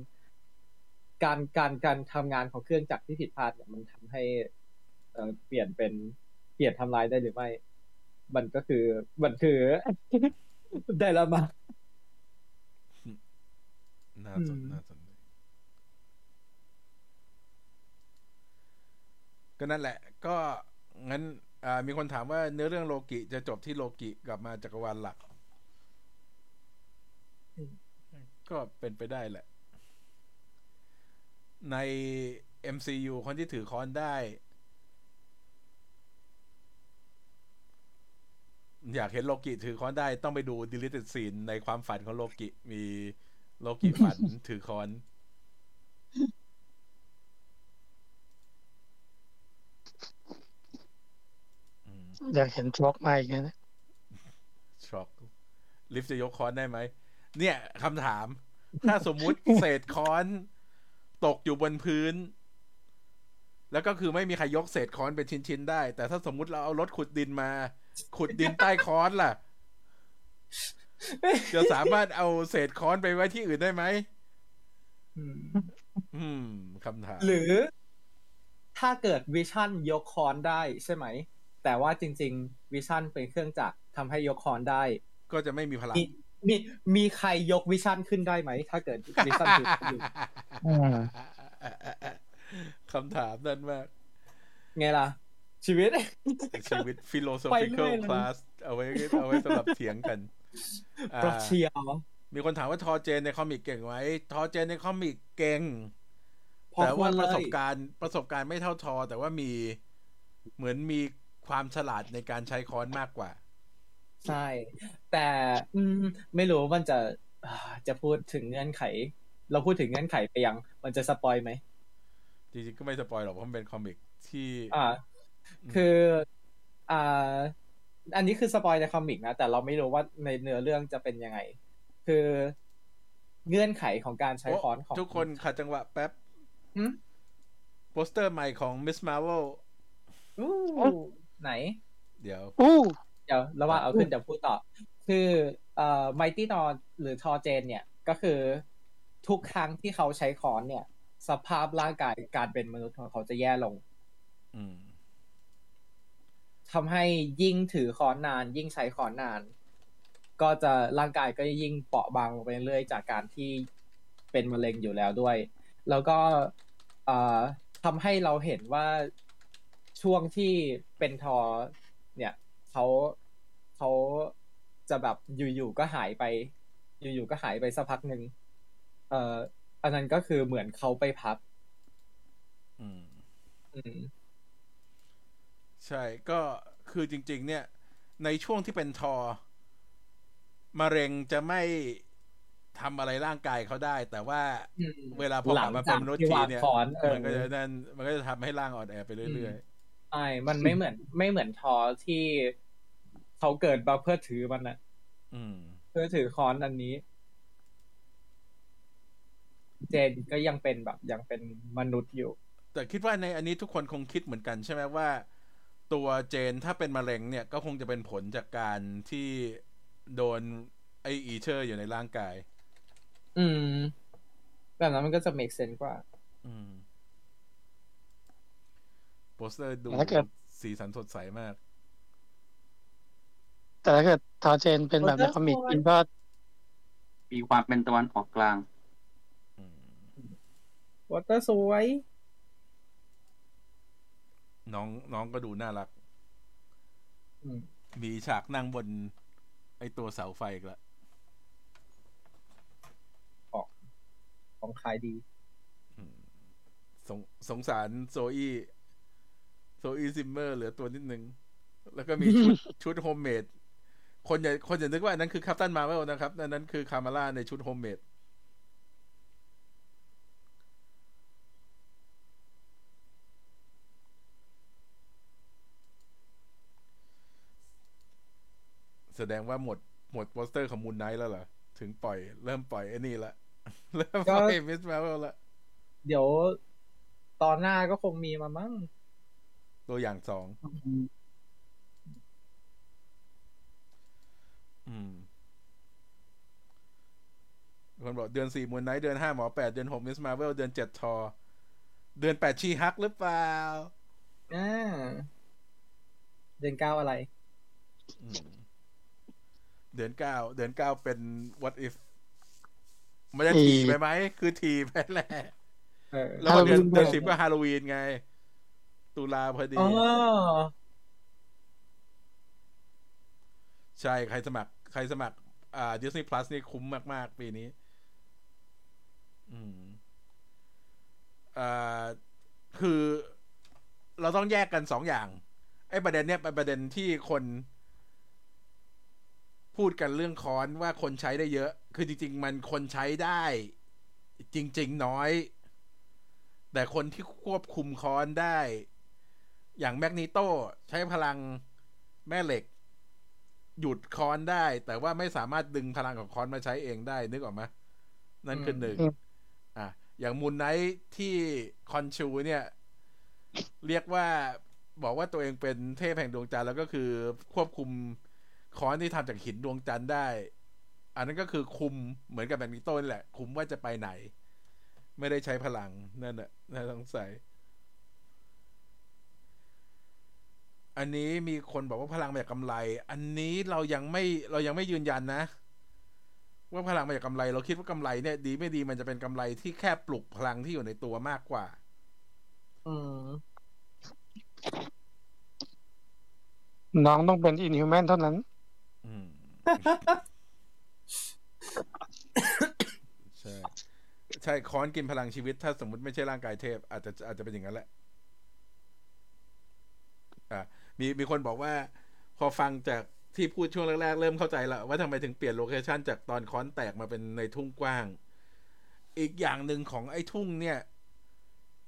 การการการทำงานของเครื่องจักรที่ผิดพลาดเนี่ยมันทำให้เอเปลี่ยนเป็นเปลี่ยนทำลายได้หรือไม่ มันก็คือมันคือได้แล้วมาน่าสนอืมน่าสนใจก็ นั่นแหละ ก็งั้นมีคนถามว่าเนื้อเรื่องโลกิจะจบที่โลกิกลับมาจักรวาลหลัก ก็เป็นไปได้แหละ ใน MCU คนที่ถือค้อนได้ อยากเห็นโลกิถือค้อนได้ต้องไปดู deleted scene ในความฝันของโลกิ มีโลกิฝันถือค้อน อืมอยากเห็นทร็อกมาอีกนะช็อกลิฟต์จะยกค้อนได้ไหม เนี่ยคำถาม ถ้าสมมุติเศษค้อนตกอยู่บนพื้น แล้วก็คือไม่มีใครยกเศษค้อนเป็นชิ้นๆได้ แต่ถ้าสมมุติเราเอารถขุดดินมา ขุดดินใต้ค้อนล่ะ จะสามารถเอาเศษค้อนไปไว้ที่อื่นได้ไหมอืมคำถาม หรือ ถ้าเกิด Vision ยกค้อนได้ใช่ไหม แต่ว่าจริง ๆ Vision เป็นเครื่องจักรทำให้ยกค้อนได้ ก็จะไม่มีพลัง มีมีมีใครยก Vision ขึ้นได้ไหม ถ้าเกิด Vision ถืออยู่อืมคำถามนั่นมาก ไงล่ะ ชีวิต ชีวิตไป philosophical เรื่อยเลย class เอาไว้เอาไว้สำหรับเถียงกันอ่าปรัชเชียวมีคนถามว่าทอเจนในคอมิกเก่งไหมทอเจนในคอมิกเก่งพอ แต่ควว่ารเลประสยบการณ์ประสบการณ์ไม่เท่าทอ แต่ว่ามีเหมือนมีความฉลาดในการใช้ค้อนมากกว่า ใช่ แต่อืมไม่รู้มันจะอ่าจะพูดถึงเงื่อนไข เราพูดถึงเงื่อนไขไปยัง มันจะ spoil ไหมจริงๆก็ไม่ spoil หรอกเพราะมันเป็น comic ที่อ่าคืออ่าอันนี้คือ spoil ใน comic นะ แต่เราไม่รู้ว่าในเนื้อเรื่องจะเป็นยังไง คือเงื่อนไขของการใช้ไอ้ค้อนของทุกคนขัดจังหวะแป๊บหืม โปสเตอร์ใหม่ของ Miss Marvel อู้ไหน เดี๋ยวอู้เดี๋ยวระหว่างเอาขึ้นเดี๋ยวพูดต่อ คือเอ่อ Mighty Thorหรือทอเจน เนี่ยก็คือทุกครั้งที่เขาใช้ค้อนเนี่ย สภาพร่างกายการเป็นมนุษย์ของเขาจะแย่ลงอืมทำให้ยิ่งถือค้อนนาน ยิ่งใช้ค้อนนาน ก็จะร่างกายก็ยิ่งเปราะบางลงไปเรื่อยจากการที่เป็นมะเร็งอยู่แล้วด้วย แล้วก็เอ่อ ทำให้เราเห็นว่าช่วงที่เป็นทอ เนี่ยเขาเขาจะแบบอยู่ๆก็หายไป อยู่ๆก็หายไปสักพักหนึ่งเอ่ออันนั้นก็คือเหมือนเขาไปพักอืม อืม ใช่ก็คือจริง ๆ เนี่ย ในช่วงที่เป็นทอมะเร็งจะไม่ ทำอะไรร่างกายเขาได้ แต่ว่าอืมเวลาพอกลับมาเป็นมนุษย์หลังทีจากที่เนี่ยวางค้อนเออมันก็จะนั่นมันก็จะทำให้ร่างอ่อนแอไปเรื่อยใช่มันไม่เหมือนไม่เหมือนทอที่เขาเกิดมาเพื่อถือมันนะๆอืมเพื่อถือค้อนอันนี้ เจนก็ยังเป็นแบบยังเป็นมนุษย์อยู่ แต่คิดว่าในอันนี้ทุกคนคงคิดเหมือนกันใช่ไหมว่า ตัวเจนถ้าเป็นมะเร็งเนี่ยก็คงจะเป็นผลจากการที่โดนไออีเชอร์อยู่ในร่างกาย อืม แบบนั้นมันก็จะ make sense กว่า อืมโปสเตอร์ดูถ้าเกิด สีสันสดใสมาก แต่ถ้าเกิด Thor Jane เป็นแบบใน comic จริงก็มีความเป็นตะวันออกกลาง อืม โปสเตอร์สวยน้องน้องก็ดูน่ารัก อืม มีฉากนั่งบน ไอตัวเสาไฟอีกแล้ว ของขายดีอืมสงสงสาร Zoe Zoe Zimmer เหลือตัวนิดนึง แล้วก็มีชุดชุด homemade คนอย่าคนอย่านึกว่าอันนั้นคือ Captain Marvel นะครับอันนั้นคือ Kamala ในชุด homemade แสดงว่าหมดหมดโปสเตอร์ของ Moon Knight แล้วเหรอ ถึงปล่อย เริ่มปล่อยไอ้นี่ละ เริ่มปล่อย Ms. Marvel ละเดี๋ยวตอนหน้าก็คงมีมามั้ง ตัวอย่างสองอืมคนบอกเดือนสี่ Moon Knight เดือนห้าหมอแปลกเดือนหก Ms. Marvel เดือนเจ็ดทอ เดือนแปด She-Hulk หรือเปล่าอ่าเดือนเก้าอะไรอืมเดือนเก้าเดือนเก้าเป็น what if ไม่ได้ทีไปไหมคือทีไปแหละเออแล้วก็เดือน Halloween เดือนสิบก็ฮาโลวีนไง ตุลาพอดีอ๋อใช่ ใครสมัคร ใครสมัคร อ่า Disney Plus นี่คุ้มมาก ๆ ปีนี้ อืมอ่าคือ เราต้องแยกกันสองอย่าง ไอ้ประเด็นเนี้ยเป็นประเด็นที่คน พูดกันเรื่องค้อนว่าคนใช้ได้เยอะ คือจริง ๆ มันคนใช้ได้ จริง ๆ น้อย แต่คนที่ควบคุมค้อนได้ อย่างแมกนีโตใช้พลังแม่เหล็ก หยุดค้อนได้ แต่ว่าไม่สามารถดึงพลังของค้อนมาใช้เองได้ นึกออกไหมนั่นคือหนึ่งอืมอะอย่าง Moon Knight ที่ Khonshu เนี่ย เรียกว่าบอกว่าตัวเองเป็นเทพแห่งดวงจันทร์แล้วก็คือควบคุม ค้อนที่ทำจากหินดวงจันทร์ได้ อันนั้นก็คือคุมเหมือนกับ Magneto นี่แหละ คุมว่าจะไปไหน ไม่ได้ใช้พลัง นั่นแหละน่าสงสัย อันนี้มีคนบอกว่าพลังมาจากกำไล อันนี้เรายังไม่เรายังไม่ยืนยันนะ ว่าพลังมาจากกำไร เราคิดว่ากำไรเนี่ย ดีไม่ดีมันจะเป็นกำไรที่แค่ปลุกพลังที่อยู่ในตัวมากกว่า อืมน้องต้องเป็นอินฮิวแมนเท่านั้น ใช่ ใช่ค้อนกินพลังชีวิต ถ้าสมมติไม่ใช่ร่างกายเทพ อาจจะอาจจะเป็นอย่างนั้นแหละ อ่ามีมีคนบอกว่า พอฟังจากที่พูดช่วงแรกๆ เริ่มเข้าใจละว่าทำไมถึงเปลี่ยน location จากตอนค้อนแตกมาเป็นในทุ่งกว้าง อีกอย่างหนึ่งของไอ้ทุ่งเนี่ย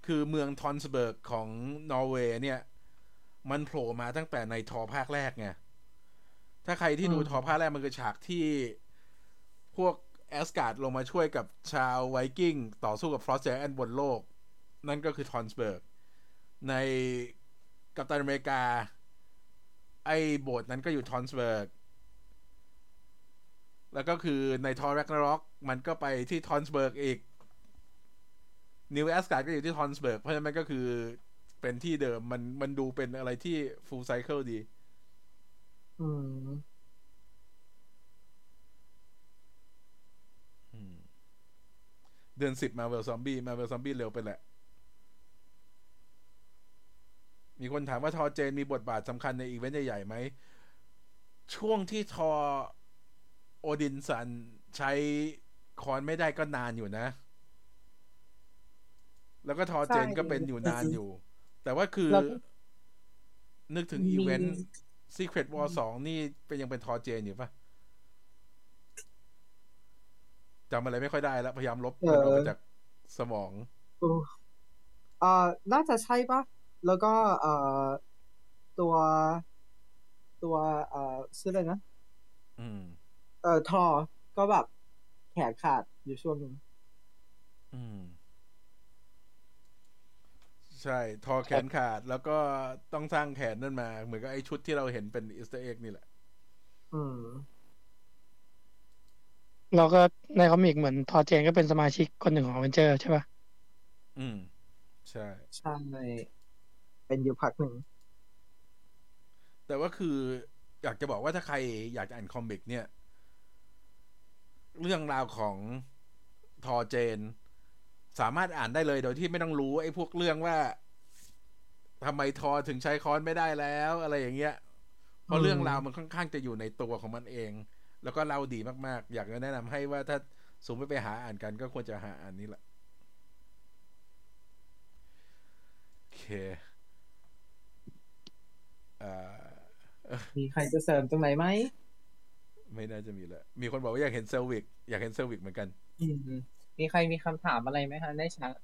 คือเมือง Tønsberg ของนอร์เวย์เนี่ย มันโผล่มาตั้งแต่ในทอภาคแรกไง ถ้าใครที่ดูอืมทอภาคแรกมันคือฉากที่พวกแอสการ์ดลงมาช่วยกับชาวไวกิ้ง ต่อสู้กับ Frost Giant บนโลก นั่นก็คือ Tønsberg ในกัปตันอเมริกา ไอ้โบสถ์นั้นก็อยู่ Tønsberg แล้วก็คือใน Thor Ragnarok มันก็ไปที่ Tønsberg อีก New Asgard ก็อยู่ที่ Tønsberg เพราะฉะนั้นมันก็คือเป็นที่เดิมมันมันดูเป็นอะไรที่ full cycle ดี อืมอืม เดือนสิบมาเวลซอมบี้มาเวลซอมบี้เร็วไปแหละ มีคนถามว่าทอเจนมีบทบาทสำคัญในอีเวนต์ใหญ่ๆไหม ช่วงที่ทอโอดินสันใช้คอนไม่ได้ก็นานอยู่นะ แล้วก็ทอเจนใช่ก็เป็นอยู่นานอยู่ แต่ว่าคือแล้วนึกถึงมีอีเวนต์ Secret War สองนี่เป็นยังเป็นทอเจนอยู่ปะจำอะไรไม่ค่อยได้แล้ว พยายามลบมันออกมาจากสมองเอ่อน่าจะใช่ปะแล้วก็เอ่อตัวตัวเอ่อชื่ออะไรนะอืม เอ่อทอก็แบบแขนขาดอยู่ช่วงหนึงอืม ใช่ทอแขนขาดแล้วก็ต้องสร้างแขนนั่นมา เหมือนกับไอ้ชุดที่เราเห็นเป็น Easter egg นี่แหละ อืมแล้วก็ใน comic เหมือน Thor Jane ก็เป็นสมาชิกคนหนึ่งของ Avenger ใช่ปะอืม ใช่ ใช่เป็นอยู่พักหนึ่ง แต่ว่าคืออยากจะบอกว่าถ้าใครอยากจะอ่าน comic เนี่ย เรื่องราวของ Thor Jane สามารถอ่านได้เลยโดยที่ไม่ต้องรู้ไอ้พวกเรื่องว่าทำไมทอถึงใช้ค้อนไม่ได้แล้ว อะไรอย่างเงี้ย เพราะเรื่องราวมันค่อนข้างจะอยู่ในตัวของมันเอง แล้วก็เล่าดีมากๆ อยากจะแนะนำให้ว่าถ้าสมมติไปหาอ่านกันก็ควรจะหาอ่านนี้แหละโอเคอ่ามีใครจะเสริมตรงไหนไหม ไม่น่าจะมีแล้วมีคนบอกว่าอยากเห็นเซอร์วิกอยากเห็น Selvig เหมือนกันอื มมีใครมีคำถามอะไรไหมฮะในแชท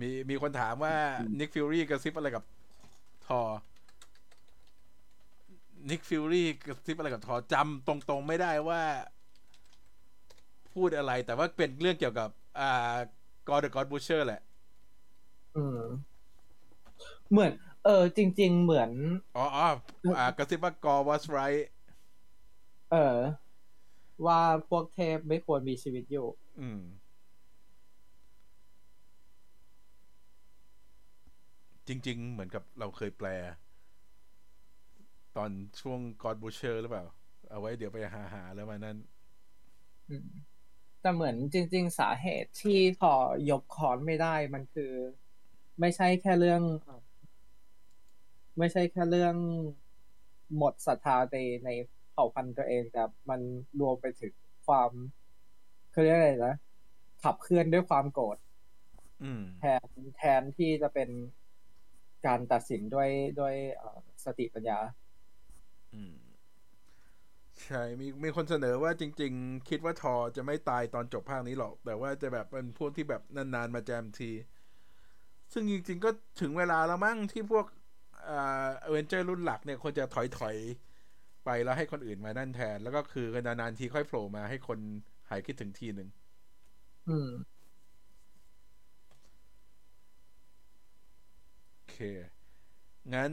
มีมีคนถามว่านิกฟิ u รี่กระซิบอะไรกับทอนิกฟิ u รี่กระซิบอะไรกับทอจำตรงๆไม่ได้ว่า พูดอะไร แต่ว่าเป็นเรื่องเกี่ยวกับ อ่า Gorr God Butcher แหละ อืม เหมือน เออ จริง ๆ เหมือน อ๋ออ๋ออ่ากระซิบว่ากอ was right เออ ว่าพวกเทพไม่ควรมีชีวิตอยู่ อืม จริง ๆ เหมือนกับเราเคยแปล ตอนช่วงกอ d บูเชอร์หรือเปล่า เอาไว้เดี๋ยวไปหาหาแล้วมานั้นอืมแต่เหมือนจริง ๆ สาเหตุที่พอยกคอนไม่ได้มันคือ ไม่ใช่แค่เรื่องเอ่อไม่ใช่แค่เรื่องหมดศรัทธาในใน เผ่าพันธุ์ตัวเองแต่มันรวมไปถึงความเขาเรียกอะไรนะขับเคลื่อนด้วยความโกรธอืมแทนแทนที่จะเป็นการตัดสินด้วยด้วยเอ่อสติปัญญาอืมใช่มีมีคนเสนอว่าจริง ๆ คิดว่าทอจะไม่ตายตอนจบภาคนี้หรอก แต่ว่าจะแบบเป็นพวกที่แบบนาน ๆ มาแจมที ซึ่งจริง ๆ ก็ถึงเวลาแล้วมั้งที่พวกอ่า Avenger รุ่นหลักเนี่ยควรจะถอยถอยๆ ไปแล้วให้คนอื่นมานั่นแทน แล้วก็คือนานๆทีค่อยโผล่มาให้คนหายคิดถึงทีหนึ่งอืมโอเค งั้น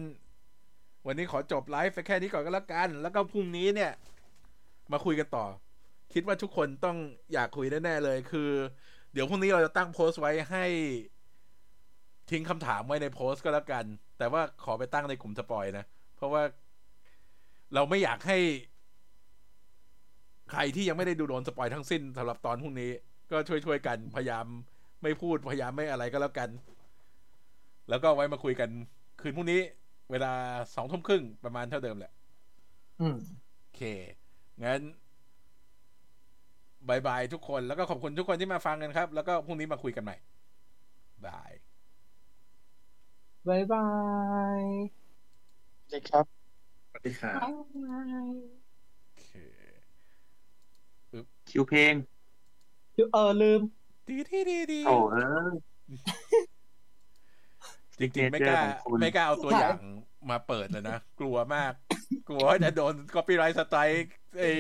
วันนี้ขอจบไลฟ์ไปแค่นี้ก่อนก็แล้วกัน แล้วก็พรุ่งนี้เนี่ย มาคุยกันต่อ คิดว่าทุกคนต้องอยากคุยแน่ๆเลยคือ เดี๋ยวพรุ่งนี้เราจะตั้งโพสต์ไว้ให้ทิ้งคำถามไว้ในโพสต์ก็แล้วกัน แต่ว่าขอไปตั้งในกลุ่มสปอยนะ เพราะว่า เราไม่อยากให้ ใครที่ยังไม่ได้ดูโดนสปอยทั้งสิ้นสำหรับตอนพรุ่งนี้ ก็ช่วยๆกันพยายามไม่พูดพยายามไม่อะไรก็แล้วกัน แล้วก็ไว้มาคุยกันคืนพรุ่งนี้ เวลาสองทุ่มครึ่งประมาณเท่าเดิมแหละ อืมโอเค งั้น bye bye ทุกคนแล้วก็ขอบคุณทุกคนที่มาฟังกันครับ แล้วก็พรุ่งนี้มาคุยกันใหม่ bye bye bye สวัสดีครับส วัสดีครับ bye byeโอเคคิวเพลงเออลืม ดีดีดีดีโอ้เออจริงๆไม่กล้าของคุณไม่กล้าเอาตัวอย่างมาเปิดเลยนะ กลัวมาก กลัวว่าจะโดน copyright strike เอ้ย